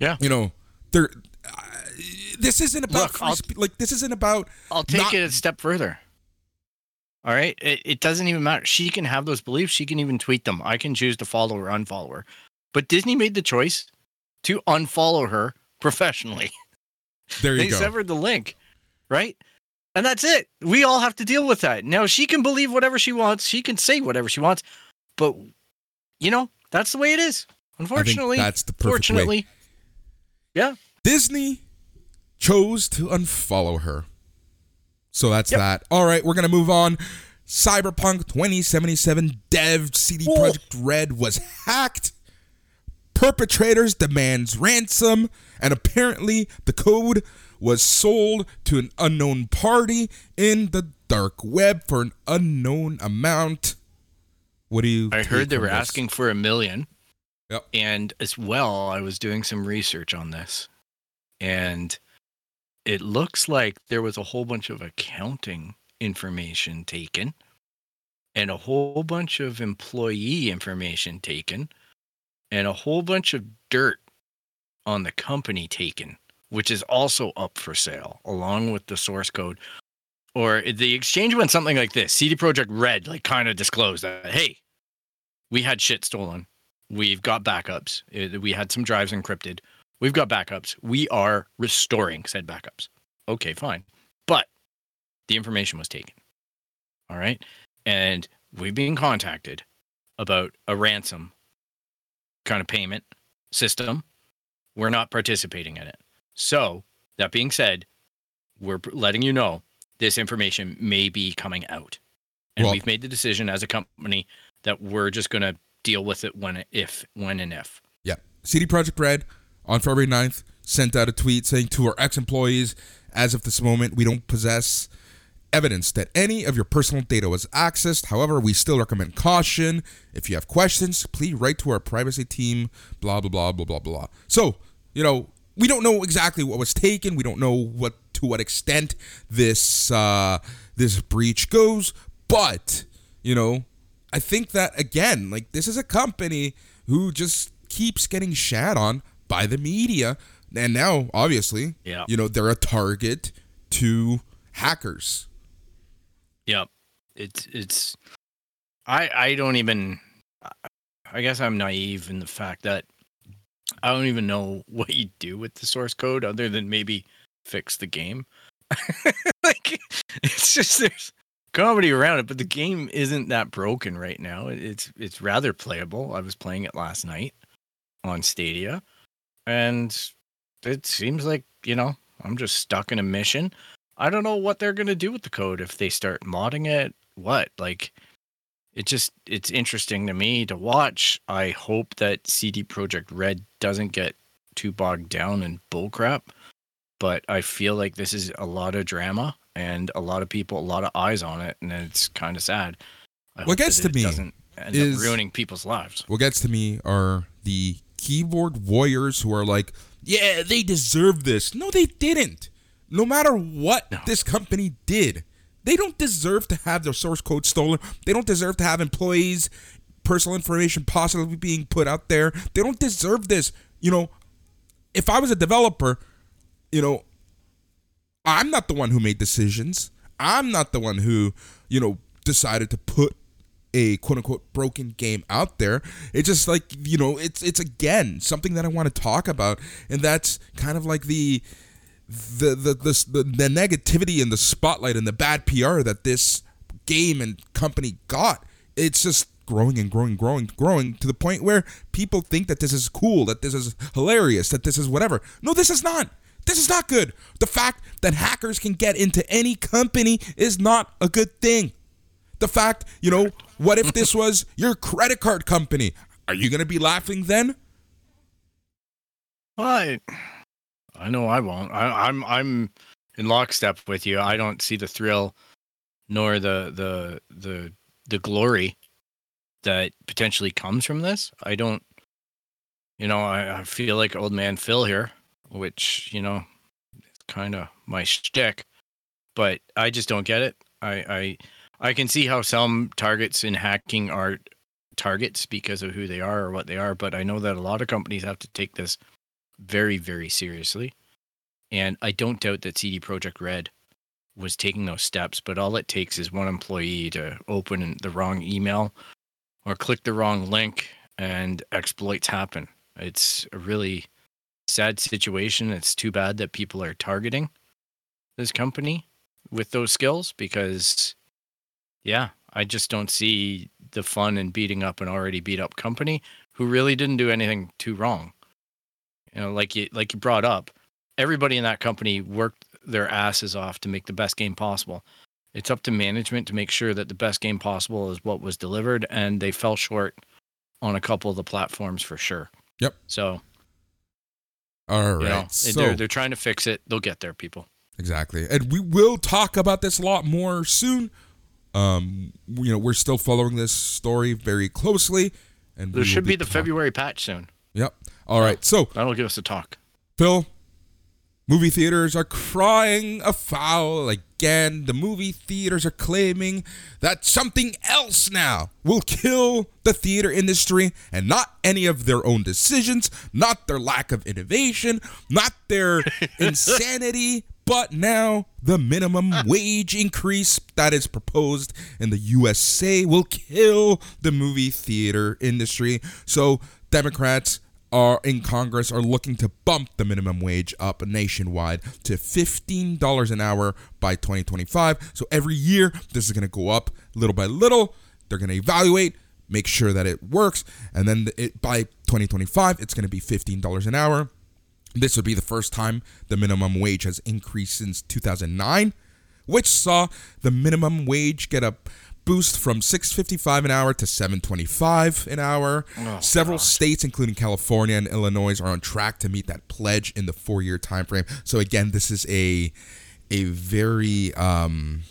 Yeah. you know, there. This isn't about Look, spe- like this isn't about. I'll take not- it a step further. All right. It, it doesn't even matter. She can have those beliefs. She can even tweet them. I can choose to follow or unfollow her. But Disney made the choice to unfollow her professionally. There you go. they go. severed the link, right? And that's it. We all have to deal with that. Now she can believe whatever she wants. She can say whatever she wants, but you know that's the way it is. Unfortunately, that's the perfect way. yeah. Disney chose to unfollow her. So that's Yep. that. All right, we're going to move on. Cyberpunk 2077 dev CD Whoa. Projekt Red was hacked. Perpetrators demands ransom and apparently the code was sold to an unknown party in the dark web for an unknown amount. What do you I heard they were this? asking for a million. Yep. And as well, I was doing some research on this. And it looks like there was a whole bunch of accounting information taken and a whole bunch of employee information taken and a whole bunch of dirt on the company taken, which is also up for sale along with the source code. Or the exchange went something like this CD Projekt Red, like, kind of disclosed that, hey, we had shit stolen. We've got backups. We had some drives encrypted. We've got backups. We are restoring said backups. Okay, fine. But the information was taken. All right. And we've been contacted about a ransom kind of payment system. We're not participating in it. So, that being said, we're letting you know this information may be coming out. And Well- we've made the decision as a company that we're just going to deal with it when, if, when, and if. Yeah. CD Projekt Red on February 9th sent out a tweet saying to our ex employees, as of this moment, we don't possess evidence that any of your personal data was accessed. However, we still recommend caution. If you have questions, please write to our privacy team, blah, blah, blah, blah, blah, blah. So, you know, we don't know exactly what was taken. We don't know what to what extent this uh, this breach goes, but you know, I think that again, like this is a company who just keeps getting shat on by the media, and now obviously, Yeah. you know, they're a target to hackers. Yep. It's it's I I don't even I guess I'm naive in the fact that I don't even know what you do with the source code other than maybe fix the game. like it's just there's comedy around it, but the game isn't that broken right now. It's it's rather playable. I was playing it last night on Stadia and it seems like, you know, I'm just stuck in a mission. I don't know what they're gonna do with the code if they start modding it. What like it just it's interesting to me to watch. I hope that CD Projekt Red doesn't get too bogged down in bullcrap, but I feel like this is a lot of drama and a lot of people, a lot of eyes on it, and it's kind of sad. I What gets to me doesn't end is- up ruining people's lives. What gets to me are the keyboard warriors who are like, yeah, they deserve this. No, they didn't. No matter what No. this company did, they don't deserve to have their source code stolen. They don't deserve to have employees' personal information possibly being put out there. They don't deserve this. You know, if I was a developer, you know, I'm not the one who made decisions. I'm not the one who, you know, decided to put a quote unquote broken game out there. It's just like, you know, it's it's again something that I want to talk about and that's kind of like the the the the, the, the negativity and the spotlight and the bad PR that this game and company got. It's just growing and growing, growing, growing to the point where people think that this is cool, that this is hilarious, that this is whatever. No, this is not. This is not good. The fact that hackers can get into any company is not a good thing. The fact, you know, what if this was your credit card company? Are you going to be laughing then? I, I know I won't. I, I'm I'm in lockstep with you. I don't see the thrill, nor the the the the glory that potentially comes from this. I don't. You know, I, I feel like old man Phil here, which you know, it's kind of my shtick, but I just don't get it. I I I can see how some targets in hacking are targets because of who they are or what they are, but I know that a lot of companies have to take this very, very seriously. And I don't doubt that CD Projekt Red was taking those steps, but all it takes is one employee to open the wrong email or click the wrong link and exploits happen. It's a really sad situation. It's too bad that people are targeting this company with those skills because yeah, I just don't see the fun in beating up an already beat up company who really didn't do anything too wrong. You know, like you like you brought up, everybody in that company worked their asses off to make the best game possible. It's up to management to make sure that the best game possible is what was delivered, and they fell short on a couple of the platforms for sure. Yep. So, all right. you know, so, they're they're trying to fix it. They'll get there, people. Exactly. And we will talk about this a lot more soon. Um, you know, we're still following this story very closely. And there should be, be the talk- February patch soon. Yep. All right. So that'll give us a talk. Phil, movie theaters are crying a foul again. The movie theaters are claiming that something else now will kill the theater industry and not any of their own decisions, not their lack of innovation, not their insanity, but now the minimum ah. wage increase that is proposed in the USA will kill the movie theater industry. So Democrats are in Congress are looking to bump the minimum wage up nationwide to $15 an hour by 2025. So every year this is going to go up little by little. They're going to evaluate, make sure that it works, and then it, by 2025 it's going to be $15 an hour. This would be the first time the minimum wage has increased since 2009, which saw the minimum wage get a boost from 6.55 an hour to 7.25 an hour. Oh, Several gosh. states including California and Illinois are on track to meet that pledge in the 4-year time frame. So again, this is a a very um,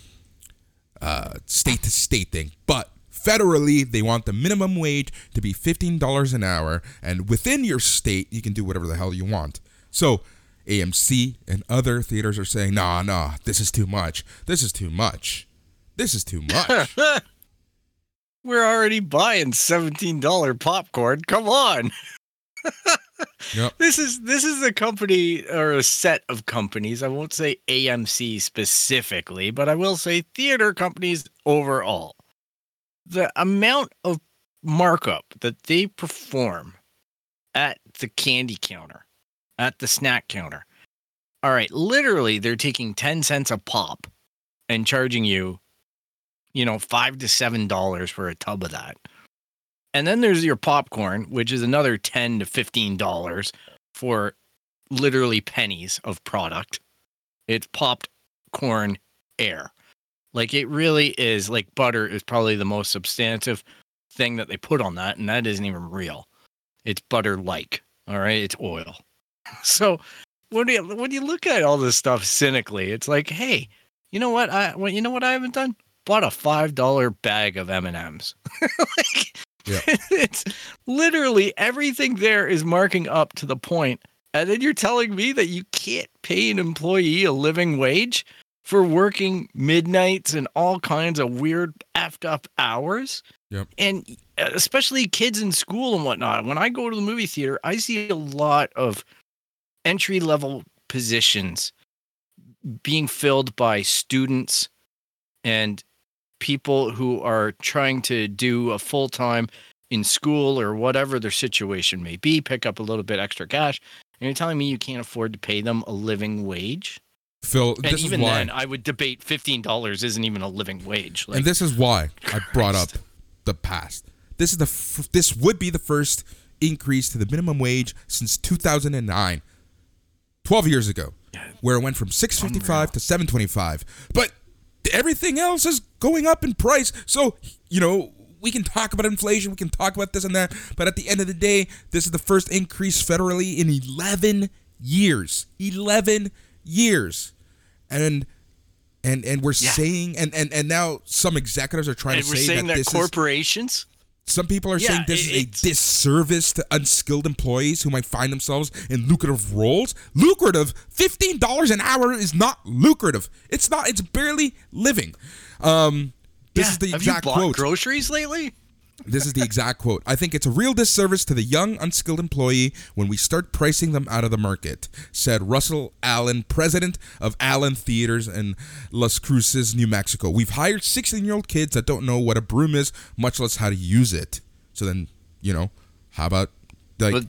uh, state to state thing, but federally they want the minimum wage to be $15 an hour and within your state you can do whatever the hell you want so AMC and other theaters are saying, nah, nah, this is too much. This is too much. This is too much. We're already buying $17 popcorn. Come on. yep. This is this is a company or a set of companies. I won't say AMC specifically, but I will say theater companies overall. The amount of markup that they perform at the candy counter at the snack counter. All right, literally, they're taking 10 cents a pop and charging you, you know, five to seven dollars for a tub of that. And then there's your popcorn, which is another 10 to 15 dollars for literally pennies of product. It's popped corn air. Like it really is like butter is probably the most substantive thing that they put on that, and that isn't even real. It's butter like. All right, it's oil. So when you when you look at all this stuff cynically, it's like, hey, you know what? I well, you know what I haven't done? Bought a five dollar bag of M and M's. It's literally everything there is marking up to the point. and then you're telling me that you can't pay an employee a living wage for working midnights and all kinds of weird effed up hours. Yep. And especially kids in school and whatnot. When I go to the movie theater, I see a lot of entry level positions being filled by students and people who are trying to do a full time in school or whatever their situation may be, pick up a little bit extra cash. And you're telling me you can't afford to pay them a living wage? Phil, and even then, I would debate fifteen dollars isn't even a living wage. Like, and this is why I brought up the past. This is the f- this would be the first increase to the minimum wage since 2009. 12 years ago, where it went from 655 to 725. But everything else is going up in price. So, you know, we can talk about inflation, we can talk about this and that, but at the end of the day, this is the first increase federally in 11 years. 11 years. And and and we're Yeah. saying and, and and now some executives are trying And to say that, that, this is corporations. Some people are Yeah, saying this it- is a disservice to unskilled employees who might find themselves in lucrative roles. Lucrative, fifteen dollars an hour is not lucrative. It's not. It's barely living. Um, this Yeah. is the exact Have you bought quote. groceries lately? This is the exact quote. I think it's a real disservice to the young, unskilled employee when we start pricing them out of the market, said Russell Allen, president of Allen Theaters in Las Cruces, New Mexico. We've hired 16 year old kids that don't know what a broom is, much less how to use it. So then, you know, how about like But-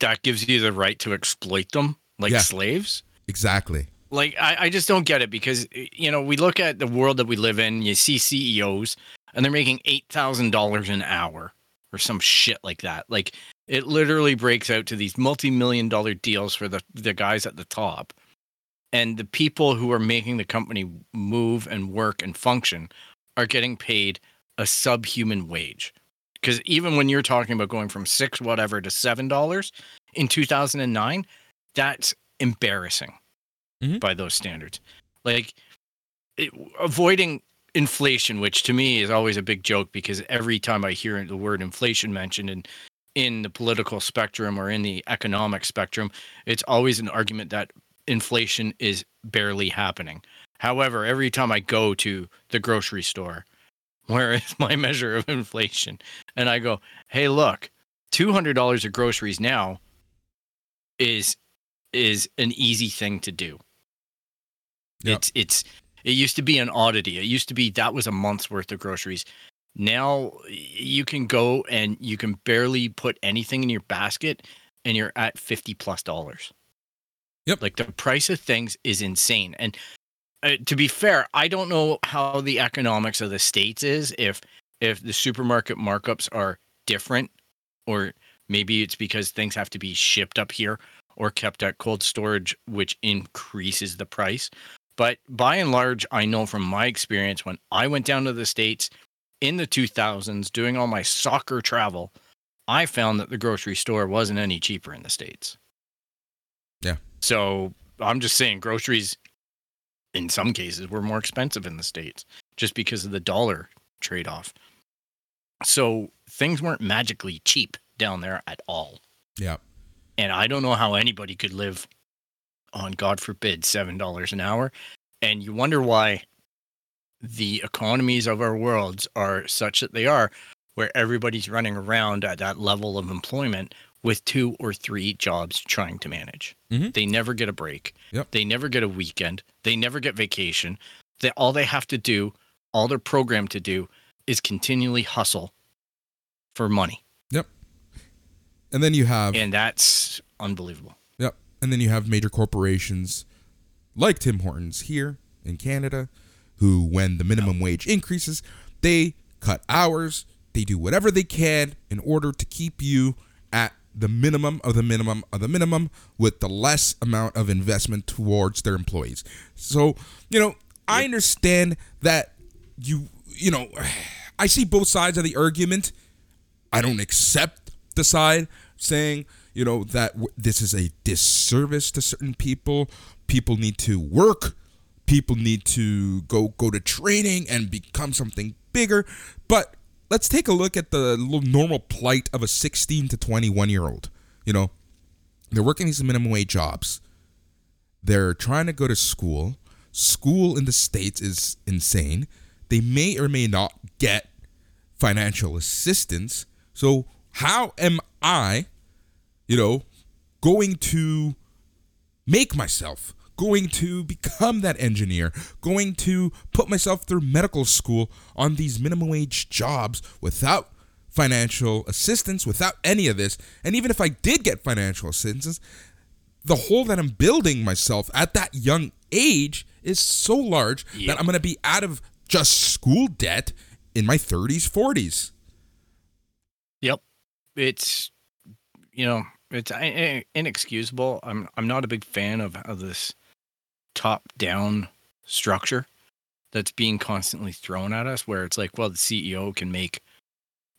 That gives you the right to exploit them like Yeah. slaves. exactly? like I, I just don't get it because you know we look at the world that we live in you see ceos and they're making $8000 an hour or some shit like that. Like it literally breaks out to these multi-million dollar deals for the the guys at the top. And the people who are making the company move and work and function are getting paid a subhuman wage. Because even when you're talking about going from six whatever to seven dollars in 2009 that's embarrassing Mhm. by those standards. Like it, avoiding inflation which to me is always a big joke because every time i hear the word inflation mentioned in in the political spectrum or in the economic spectrum it's always an argument that inflation is barely happening. However every time i go to the grocery store where is my measure of inflation? And i go hey look $200 of groceries now is is an easy thing to do. Yep. it's it's it used to be an oddity. It used to be that was a month's worth of groceries. Now you can go and you can barely put anything in your basket and you're at 50 plus dollars. Yep. like the price of things is insane. And uh, to be fair i don't know how the economics of the states is if if the supermarket markups are different or maybe it's because things have to be shipped up here or kept at cold storage which increases the price but by and large i know from my experience when i went down to the states in the 2000s doing all my soccer travel i found that the grocery store wasn't any cheaper in the states Yeah. so i'm just saying groceries in some cases were more expensive in the states just because of the dollar trade off so things weren't magically cheap down there at all Yeah. and I don't know how anybody could live on, God forbid, seven dollars an hour. And you wonder why the economies of our worlds are such that they are, where everybody's running around at that level of employment with two or three jobs trying to manage. Mhm. They never get a break. Yep. They never get a weekend. They never get vacation. They all they have to do, all they're programmed to do, is continually hustle for money, Yep. And then you have and that's unbelievable. And then you have major corporations like Tim Hortons here in Canada, who, when the minimum wage increases, they cut hours, they do whatever they can in order to keep you at the minimum of the minimum of the minimum with the less amount of investment towards their employees. So, you know, I understand that you, you know, I see both sides of the argument. I don't accept the side saying, you know, that w- this is a disservice to certain people. People need to work. People need to go go to training and become something bigger. But let's take a look at the normal plight of a 16 to 21 year old. You know, they're working these minimum wage jobs. They're trying to go to school. School in the States is insane. They may or may not get financial assistance. So, how am I, you know, going to make myself, going to become that engineer, going to put myself through medical school on these minimum wage jobs without financial assistance, without any of this? And even if I did get financial assistance, the hole that I'm building myself at that young age is so large Yep. that I'm going to be out of just school debt in my 30s, 40s. Yep. it's you know it's inexcusable. I'm I'm not a big fan of, of this top down structure that's being constantly thrown at us, where it's like, well, the CEO can make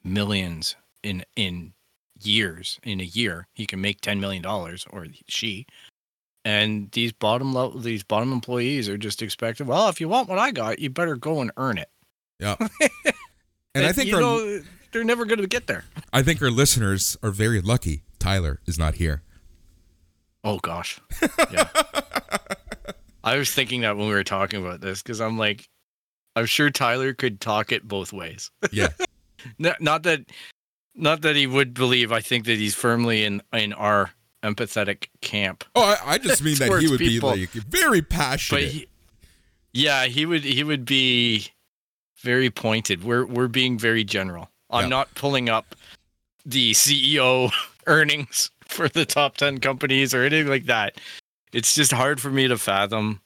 millions in in years in a year. He can make ten million dollars, or she. And these bottom level, these bottom employees are just expected. Well, if you want what I got, you better go and earn it. Yeah. and I think you know, they're never going to get there. I think our listeners are very lucky. Tyler is not here. Oh gosh. Yeah. I was thinking that when we were talking about this because I'm like, I'm sure Tyler could talk it both ways. Yeah. Not, not that, not that he would believe. I think that he's firmly in in our empathetic camp. Oh, I, I just mean that he would people. be like very passionate. But he, yeah, he would he would be very pointed. We're we're being very general. I'm Yeah. not pulling up the CEO earnings for the top 10 companies or anything like that. It's just hard for me to fathom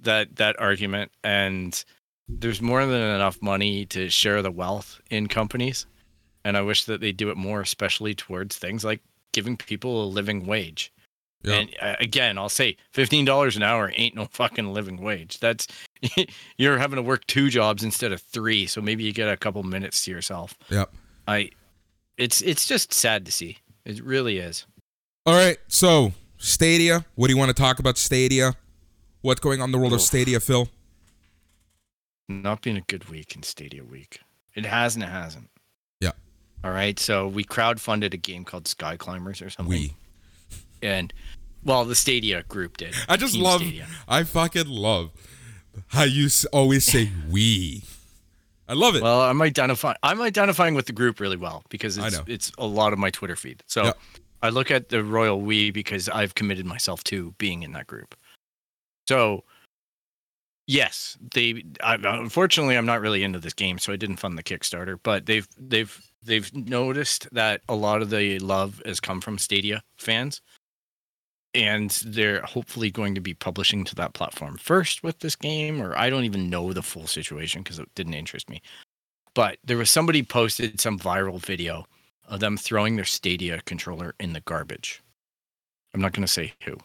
that that argument and there's more than enough money to share the wealth in companies and I wish that they do it more especially towards things like giving people a living wage. Yeah. And uh, again, I'll say fifteen dollars an hour ain't no fucking living wage. That's you're having to work two jobs instead of three, so maybe you get a couple minutes to yourself. Yep. I, it's it's just sad to see. It really is. All right. So Stadia. What do you want to talk about Stadia? What's going on in the world of Stadia, Phil? Not been a good week in Stadia Week. It has and it hasn't. Yeah. All right. So we crowdfunded a game called Sky Climbers or something. We. and well, the Stadia group did. I just Team love. Stadia. I fucking love how you always say we. I love it. Well, I'm identifying. I'm identifying with the group really well because it's it's a lot of my Twitter feed. So Yeah. I look at the royal we because I've committed myself to being in that group. So yes, they. I, unfortunately, I'm not really into this game, so I didn't fund the Kickstarter. But they've they've they've noticed that a lot of the love has come from Stadia fans. And they're hopefully going to be publishing to that platform first with this game, or I don't even know the full situation because it didn't interest me but there was somebody posted some viral video of them throwing their Stadia controller in the garbage. I'm not going to say who.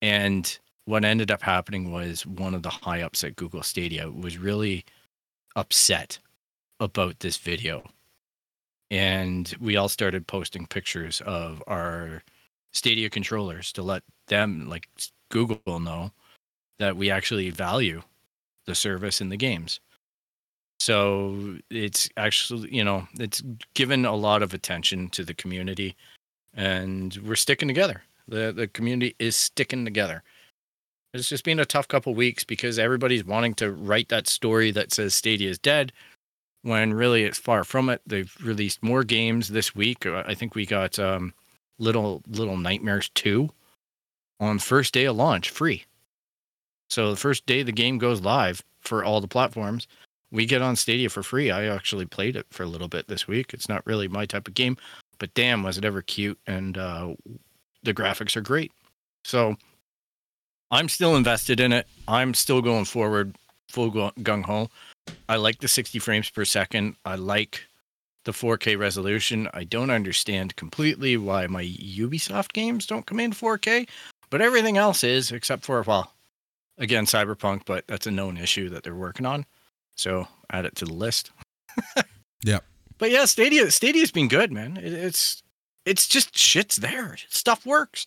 And what ended up happening was one of the high ups at Google Stadia was really upset about this video. And we all started posting pictures of our Stadia controllers to let them, like Google, know that we actually value the service and the games. So it's actually, you know, it's given a lot of attention to the community and we're sticking together. The the community is sticking together. It's just been a tough couple weeks because everybody's wanting to write that story that says Stadia is dead when really it's far from it. They've released more games this week. Uh, I think we got um, Little Little Nightmares 2 on first day of launch free. So the first day the game goes live for all the platforms, we get on Stadia for free. I actually played it for a little bit this week. It's not really my type of game, but damn, was it ever cute and uh, the graphics are great. So I'm still invested in it. I'm still going forward, full gung ho. I like the 60 frames per second. I like the 4K resolution. I don't understand completely why my Ubisoft games don't come in 4K, but everything else is, except for, well, again, Cyberpunk, but that's a known issue that they're working on. So add it to the list. Yep. But yeah, Stadia Stadia's been good, man. It, it's it's just shit's there. Stuff works.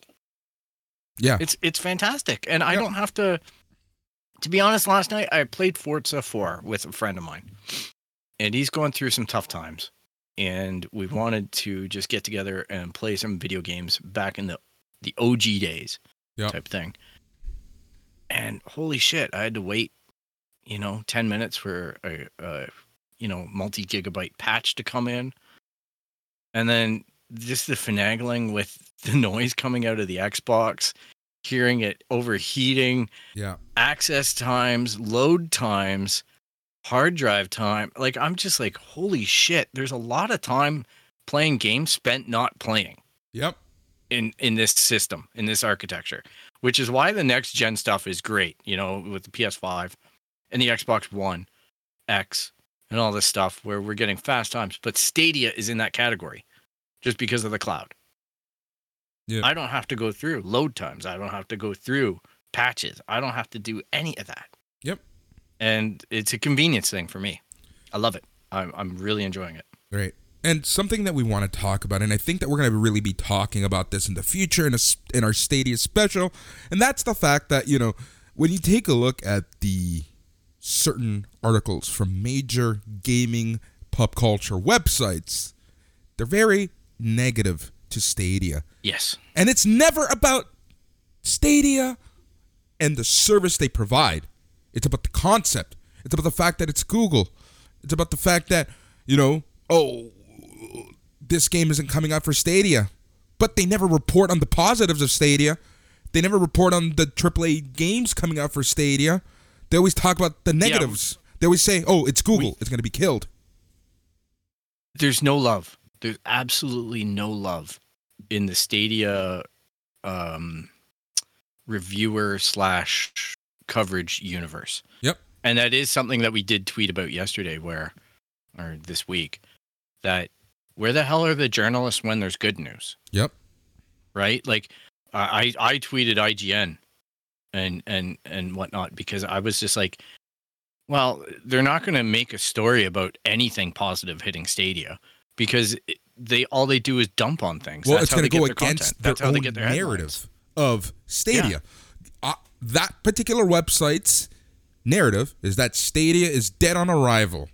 Yeah. It's it's fantastic. And I Yeah. don't have to to be honest, last night I played Forza 4 with a friend of mine. And he's going through some tough times. And we wanted to just get together and play some video games back in the the OG days Yep. type thing. And holy shit, I had to wait, you know, 10 minutes for a, a you know, multi gigabyte patch to come in. And then just the finagling with the noise coming out of the Xbox, hearing it overheating, Yeah. access times, load times, hard drive time. Like I'm just like, holy shit, there's a lot of time playing games spent not playing Yep. in in this system, in this architecture, which is why the next gen stuff is great, you know, with the PS5 and the Xbox One X and all this stuff where we're getting fast times, but Stadia is in that category. just because of the cloud. Yeah. I don't have to go through load times. I don't have to go through patches. I don't have to do any of that. Yep. And it's a convenience thing for me. I love it. I'm I'm really enjoying it. Right. And something that we want to talk about, and I think that we're going to really be talking about this in the future in, a, in our Stadia special, and that's the fact that, you know, when you take a look at the certain articles from major gaming pop culture websites, they're very negative to Stadia. Yes. And it's never about Stadia and the service they provide. It's about the concept. It's about the fact that it's Google. It's about the fact that, you know, oh, this game isn't coming out for Stadia. But they never report on the positives of Stadia. They never report on the AAA games coming out for Stadia. They always talk about the negatives. they always say, oh, it's Google. it's going to be killed. There's no love. There's absolutely no love in the Stadia um, reviewer slash coverage universe. Yep. And that is something that we did tweet about yesterday, where, or this week, that where the hell are the journalists when there's good news? Yep. right? Like I I I tweeted IGN and and and whatnot because I was just like, well, they're not going to make a story about anything positive hitting Stadia because they all they do is dump on things. Well, That's it's going to go their against their That's how own they get their narrative headlines. of Stadia. Uh, that particular website's narrative is that Stadia is dead on arrival.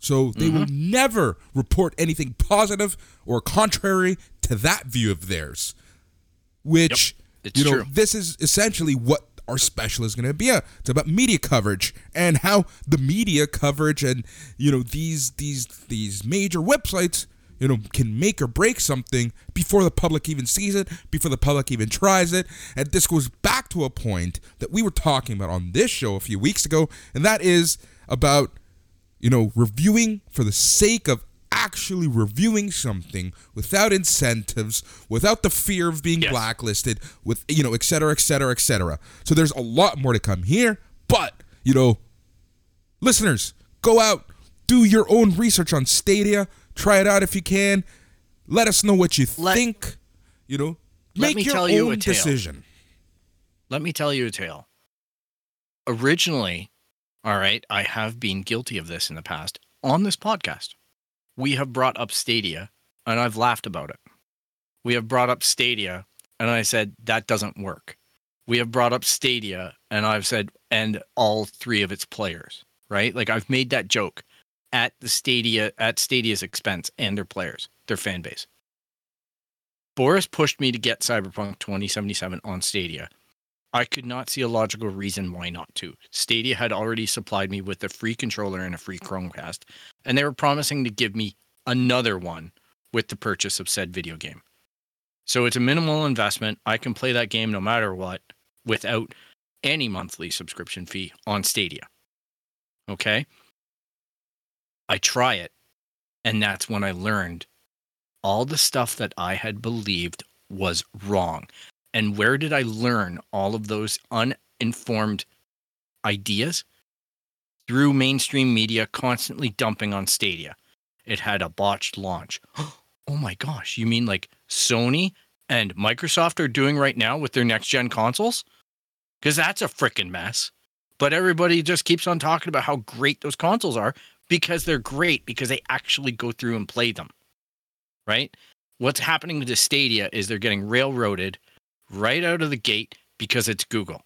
So they will Mm-hmm. never report anything positive or contrary to that view of theirs. Which It's you know, true. this is essentially what our special is going to be. It's about media coverage and how the media coverage and you know these these these major websites you know can make or break something before the public even sees it, before the public even tries it. And this goes back to a point that we were talking about on this show a few weeks ago, and that is about you know, reviewing for the sake of actually reviewing something without incentives, without the fear of being Yes. blacklisted, with you know, et cetera, et cetera, et cetera. So there's a lot more to come here, but you know, listeners, go out, do your own research on Stadia, try it out if you can. Let us know what you Let- think. You know, Let make me your tell own you a tale. decision. Let me tell you a tale. Originally, all right, I have been guilty of this in the past on this podcast. We have brought up Stadia and I've laughed about it. We have brought up Stadia and I said that doesn't work. We have brought up Stadia and I've said and all three of its players, right? Like I've made that joke at the Stadia at Stadia's expense and their players, their fan base. Boris pushed me to get Cyberpunk 2077 on Stadia. I could not see a logical reason why not to. Stadia had already supplied me with a free controller and a free Chromecast, and they were promising to give me another one with the purchase of said video game. So it's a minimal investment. I can play that game no matter what without any monthly subscription fee on Stadia. Okay? I try it, and that's when I learned all the stuff that I had believed was wrong. And where did I learn all of those uninformed ideas? Through mainstream media constantly dumping on Stadia. It had a botched launch. Oh my gosh, you mean like Sony and Microsoft are doing right now with their next gen consoles? Because that's a freaking mess. But everybody just keeps on talking about how great those consoles are because they're great because they actually go through and play them. Right? What's happening to the Stadia is they're getting railroaded right out of the gate because it's Google.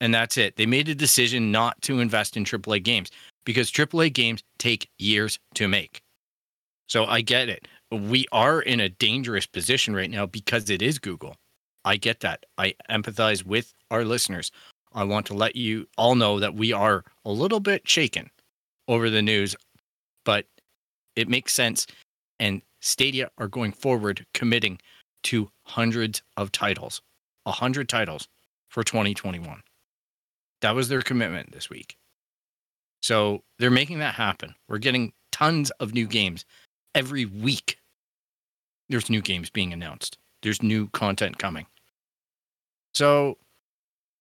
And that's it. They made a decision not to invest in AAA games because AAA games take years to make. So I get it. We are in a dangerous position right now because it is Google. I get that. I empathize with our listeners. I want to let you all know that we are a little bit shaken over the news, but it makes sense. And Stadia are going forward committing to hundreds of titles, a hundred titles for 2021. That was their commitment this week. So they're making that happen. We're getting tons of new games every week. There's new games being announced. There's new content coming. So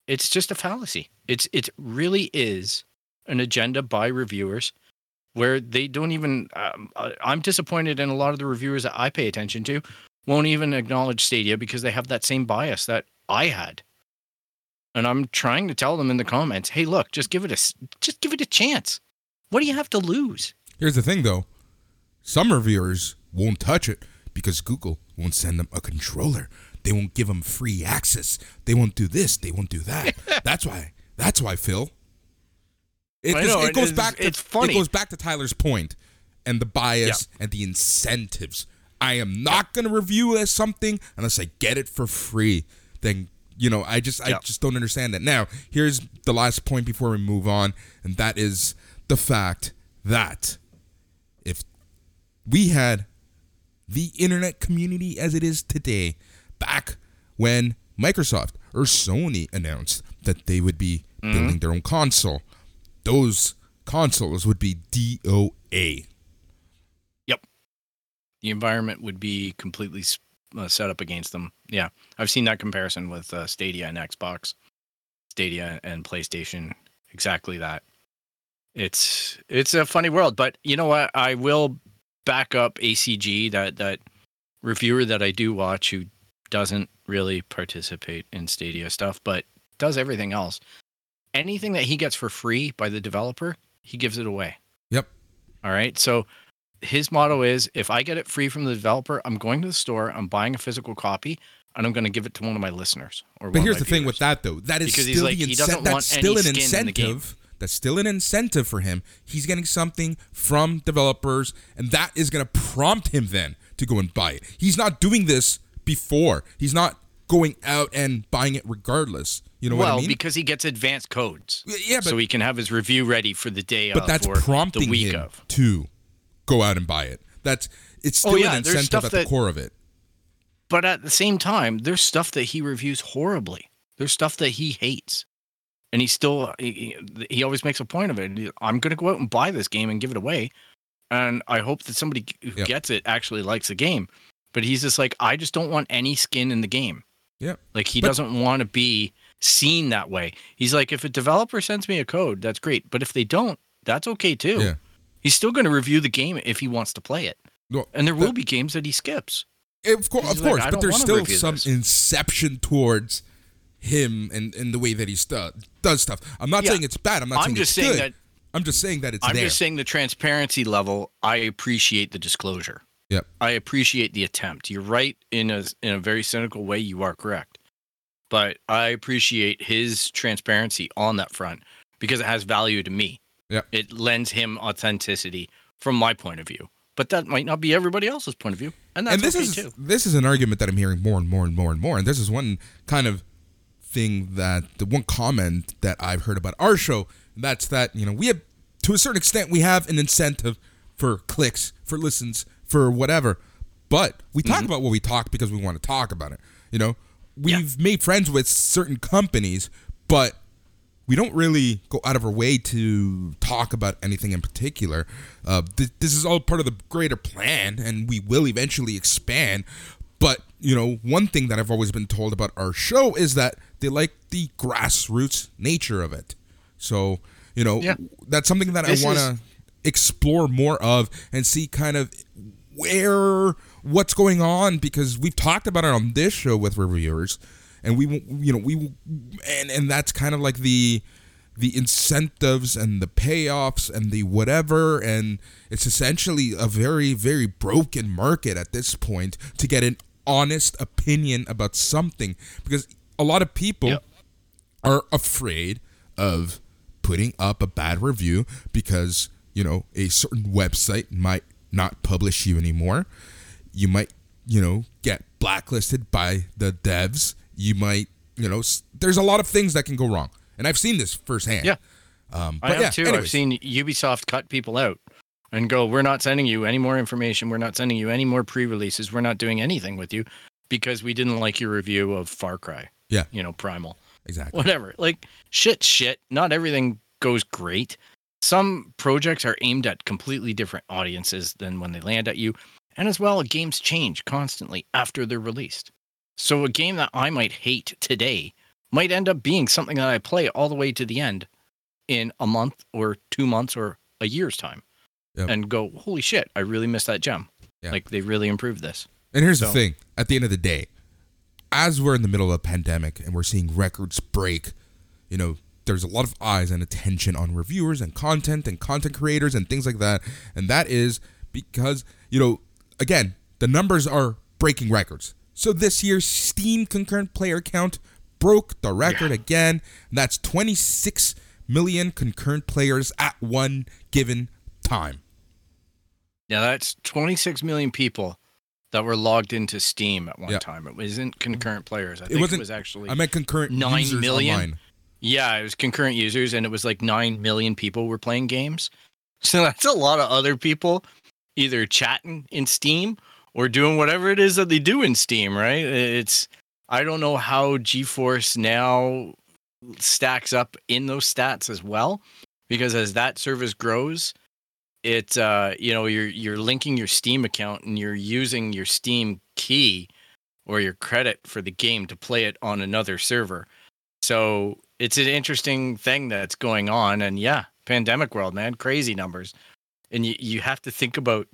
it's just a fallacy. It's it really is an agenda by reviewers where they don't even. Um, I- I'm disappointed in a lot of the reviewers that I pay attention to won't even acknowledge Stadia because they have that same bias that I had. And I'm trying to tell them in the comments, hey, look, just give it a just give it a chance. What do you have to lose? Here's the thing, though. Some reviewers won't touch it because Google won't send them a controller. They won't give them free access. They won't do this. They won't do that. that's why. That's why, Phil. It, I know, it it goes back. To, it's funny. It goes back to Tyler's point and the bias and the incentives. I am not going to review as something unless I get it for free. Then you know, I just I just don't understand that. Now, here's the last point before we move on, and that is the fact that if we had the internet community as it is today, back when Microsoft or Sony announced that they would be building their own console, those consoles would be DOA. Yep. The environment would be completely uh, set up against them. Yeah. I've seen that comparison with uh, Stadia and Xbox, Stadia and PlayStation. Exactly that. It's it's a funny world, but you know what? I will back up ACG, that that reviewer that I do watch who doesn't really participate in Stadia stuff, but does everything else. Anything that he gets for free by the developer, he gives it away. Yep. All right. So his motto is if I get it free from the developer, I'm going to the store, I'm buying a physical copy, and I'm going to give it to one of my listeners. Or But here's the thing with that though. That is Because still like, the he doesn't that's still an incentive. That's still an incentive for him. He's getting something from developers, and that is going to prompt him then to go and buy it. He's not doing this before. He's not going out and buying it regardless. You know well, what I mean? because he gets advanced codes. Yeah, but so he can have his review ready for the day but of that's prompting the week him of. to go out and buy it. That's it's Oh, still yeah, an incentive at the core of it. But at the same time, there's stuff that he reviews horribly. There's stuff that he hates. And he still he, he- he always makes a point of it. I'm going to go out and buy this game and give it away. And I hope that somebody who gets it actually likes the game. But he's just like, I just don't want any skin in the game. Yeah. Like he But- doesn't want to be seen that way. He's like, if a developer sends me a code, that's great. But if they don't, that's okay too. Yeah. He's still going to review the game if he wants to play it. No, And there the- will be games that he skips. Of course, of course, "I but there's still some this." inception towards him and, and the way that he stu- does stuff. I'm not Yeah. saying it's bad. I'm not I'm saying just it's saying good. that I'm just saying that it's I'm there. just saying the transparency level. I appreciate the disclosure. Yep. I appreciate the attempt. You're right in a in a very cynical way. You are correct, but I appreciate his transparency on that front because it has value to me. Yep. It lends him authenticity from my point of view, but that might not be everybody else's point of view, and that's and this okay is too. this is an argument that I'm hearing more and more and more and more. And this is one kind of thing that the one comment that I've heard about our show. That's that you know we have to a certain extent we have an incentive for clicks, for listens, for whatever. But we talk about what we talk because we want to talk about it. You know, we've made friends with certain companies, but we don't really go out of our way to talk about anything in particular. Uh, th- this is all part of the greater plan, and we will eventually expand. But you know, one thing that I've always been told about our show is that they like the grassroots nature of it. So you know, Yeah. that's something that This I want is- to explore more of and see kind of where what's going on because we've talked about it on this show with reviewers and we you know we and and that's kind of like the the incentives and the payoffs and the whatever and it's essentially a very very broken market at this point to get an honest opinion about something because a lot of people Yep. are afraid of putting up a bad review because you know a certain website might not publish you anymore you might you know get blacklisted by the devs you might you know there's a lot of things that can go wrong and i've seen this firsthand Yeah. um I but have yeah too. anyways. I've seen Ubisoft cut people out and go, "We're not sending you any more information. We're not sending you any more pre-releases. We're not doing anything with you because we didn't like your review of Far Cry." Yeah. you know, Primal, exactly whatever. Like shit, shit. Not everything goes great. Some projects are aimed at completely different audiences than when they land at you, and as well, games change constantly after they're released. So a game that I might hate today might end up being something that I play all the way to the end in a month or two months or a year's time. Yep. and go, holy shit, I really missed that gem. Like they really improved this. And here's the thing: at the end of the day, as we're in the middle of a pandemic and we're seeing records break, you know, there's a lot of eyes and attention on reviewers and content and content creators and things like that. And that is because, you know, again, the numbers are breaking records. So this year's Steam concurrent player count broke the record again. And that's 26 million concurrent players at one given time. Now that's 26 million people that were logged into Steam at one Yeah. time. It wasn't concurrent players. I think wasn't- it was actually I meant concurrent Nine users million? online. Yeah, it was concurrent users, and it was like nine million people were playing games. So that's a lot of other people either chatting in Steam or doing whatever it is that they do in Steam, right? It's I don't know how GeForce now stacks up in those stats as well, because as that service grows, it uh you know you're you're linking your Steam account and you're using your Steam key or your credit for the game to play it on another server. So it's an interesting thing that's going on. And yeah, pandemic world, man, crazy numbers. And you, you have to think about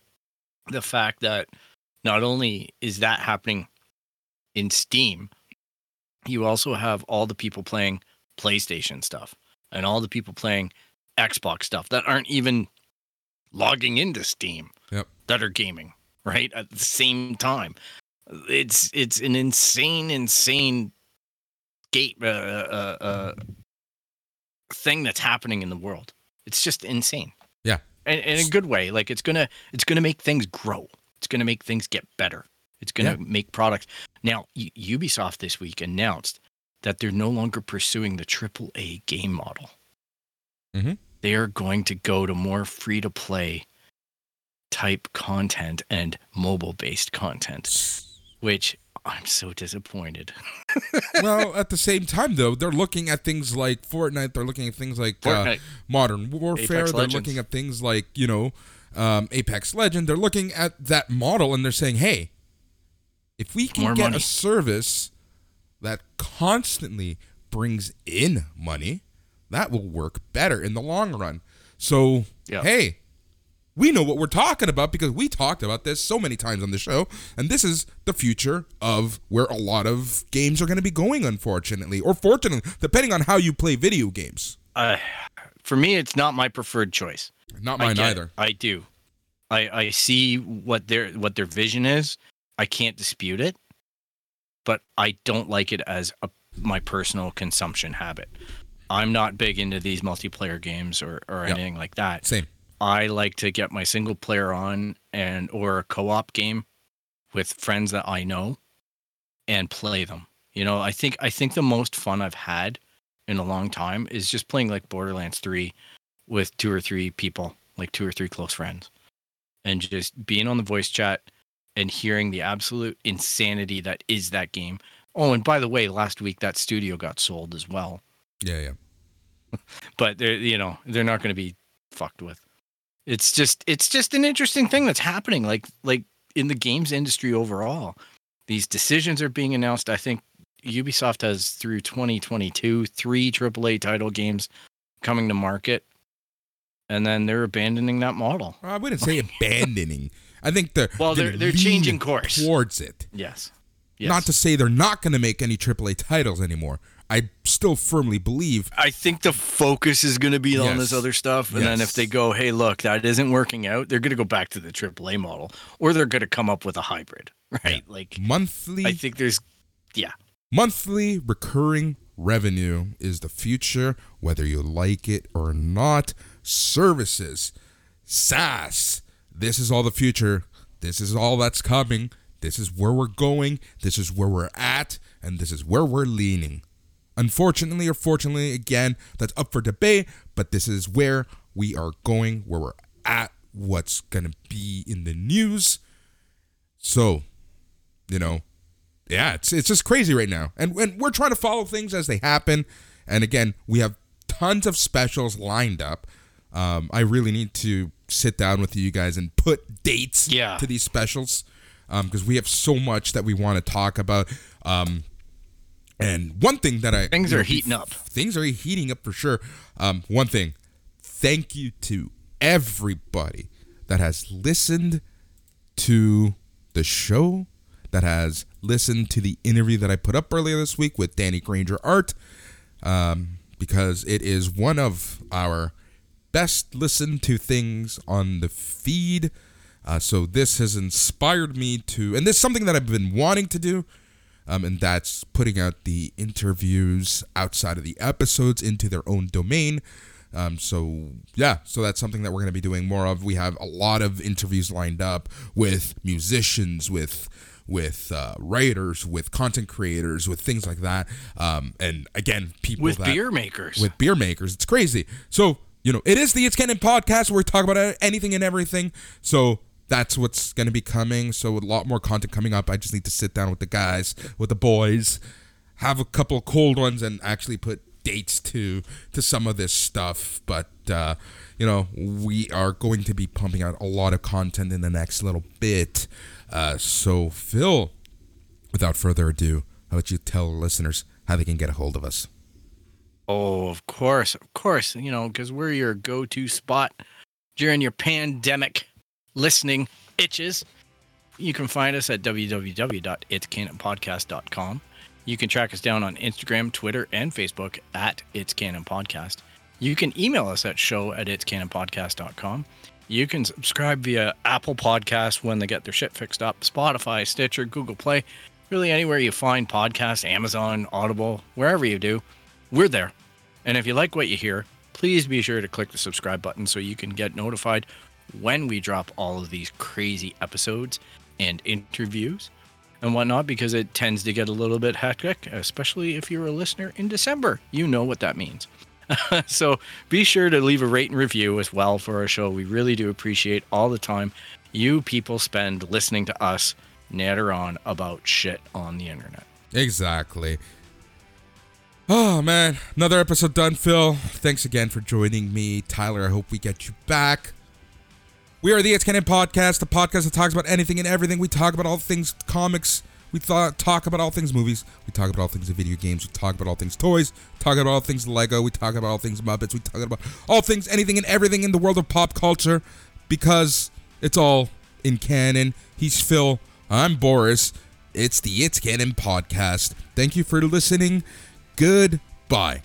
the fact that not only is that happening in Steam, you also have all the people playing PlayStation stuff and all the people playing Xbox stuff that aren't even logging into Steam Yep. that are gaming, right? At the same time. It's it's an insane, insane gate uh, uh, uh, thing that's happening in the world. It's just insane. Yeah. and in a good way. Like it's gonna it's gonna make things grow. It's gonna make things get better. It's gonna Yeah. make products. Now, U- Ubisoft this week announced that they're no longer pursuing the AAA game model. Mhm. They are going to go to more free to play type content and mobile based content, which I'm so disappointed. well, at the same time, though, they're looking at things like Fortnite. They're looking at things like uh, Modern Warfare. Apex they're Legends. looking at things like you know um, Apex Legend. They're looking at that model and they're saying, "Hey, if we can More get money. a service that constantly brings in money, that will work better in the long run." So, Yeah. hey, we know what we're talking about because we talked about this so many times on the show and this is the future of where a lot of games are going to be going unfortunately or fortunately depending on how you play video games Uh, for me, it's not my preferred choice. not I mine get either I do. I I see what their what their vision is. I can't dispute it, but I don't like it as a my personal consumption habit. I'm not big into these multiplayer games or or Yeah. anything like that. same I like to get my single player on and or a co-op game with friends that I know and play them. You know, I think I think the most fun I've had in a long time is just playing like Borderlands 3 with two or three people, like two or three close friends. And just being on the voice chat and hearing the absolute insanity that is that game. Oh, and by the way, last week that studio got sold as well yeah yeah but they're you know they're not going to be fucked with it's just it's just an interesting thing that's happening like like in the games industry overall. These decisions are being announced. I think ubisoft has through 2022 three aaa title games coming to market and then they're abandoning that model. I wouldn't say abandoning. I think they're Well, they're- they're changing course. towards it. Yes. Yes. not to say they're not going to make any aaa titles anymore i still firmly believe I think the focus is going to be on this other stuff. And then if they go, hey, look, that isn't working out, they're going to go back to the AAA model or they're going to come up with a hybrid, right? Like, monthly I think there's, yeah. Monthly recurring revenue is the future, whether you like it or not. Services, SaaS, this is all the future. This is all that's coming. This is where we're going. This is where we're at. And this is where we're leaning. Unfortunately or fortunately, again, that's up for debate, but this is where we are going, where we're at, what's going to be in the news. So, you know, yeah, it's it's just crazy right now, and and we're trying to follow things as they happen. And again, we have tons of specials lined up. Um, I really need to sit down with you guys and put dates Yeah. to these specials because we have so much that we want to talk about. Um, and one thing that I Things are heating up. Things are heating up for sure. Um, one thing, thank you to everybody that has listened to the show, that has listened to the interview that I put up earlier this week with Danny Granger Art, um, because it is one of our best listened to things on the feed. Uh, so this has inspired me to, and this is something that I've been wanting to do, um, and that's putting out the interviews outside of the episodes into their own domain. Um, so yeah, so that's something that we're going to be doing more of. We have a lot of interviews lined up with musicians, with with uh, writers, with content creators, with things like that. Um, and again, people with that, beer makers. with beer makers. It's crazy. So you know, it is the It's Canon podcast where we talk about anything and everything. So that's what's going to be coming. So a lot more content coming up. I just need to sit down with the guys, with the boys, have a couple cold ones, and actually put dates to to some of this stuff. But uh, you know, we are going to be pumping out a lot of content in the next little bit. Uh, so Phil, without further ado, how about you tell listeners how they can get a hold of us. Oh, of course, of course. You know, because we're your go-to spot during your pandemic listening itches. You can find us at www.itscanonpodcast.com. You can track us down on Instagram, Twitter, and Facebook at It's Canon Podcast. You can email us at show at itscanonpodcast.com. You can subscribe via Apple Podcasts when they get their shit fixed up, Spotify, Stitcher, Google Play, really anywhere you find podcasts, Amazon, Audible, wherever you do, we're there. And if you like what you hear, please be sure to click the subscribe button so you can get notified when we drop all of these crazy episodes and interviews and whatnot because it tends to get a little bit hectic, especially if you're a listener in December. You know what that means. so be sure to leave a rate and review as well for our show. We really do appreciate all the time you people spend listening to us natter on about shit on the internet. Exactly. Oh man, another episode done, Phil. Thanks again for joining me, Tyler. I hope we get you back. We are the It's Canon Podcast, the podcast that talks about anything and everything. We talk about all things comics. We th- talk about all things movies. We talk about all things video games. We talk about all things toys. Talk about all things Lego. We talk about all things Muppets. We talk about all things, anything and everything in the world of pop culture because it's all in canon. He's Phil. I'm Boris. It's the It's Canon Podcast. Thank you for listening. Goodbye.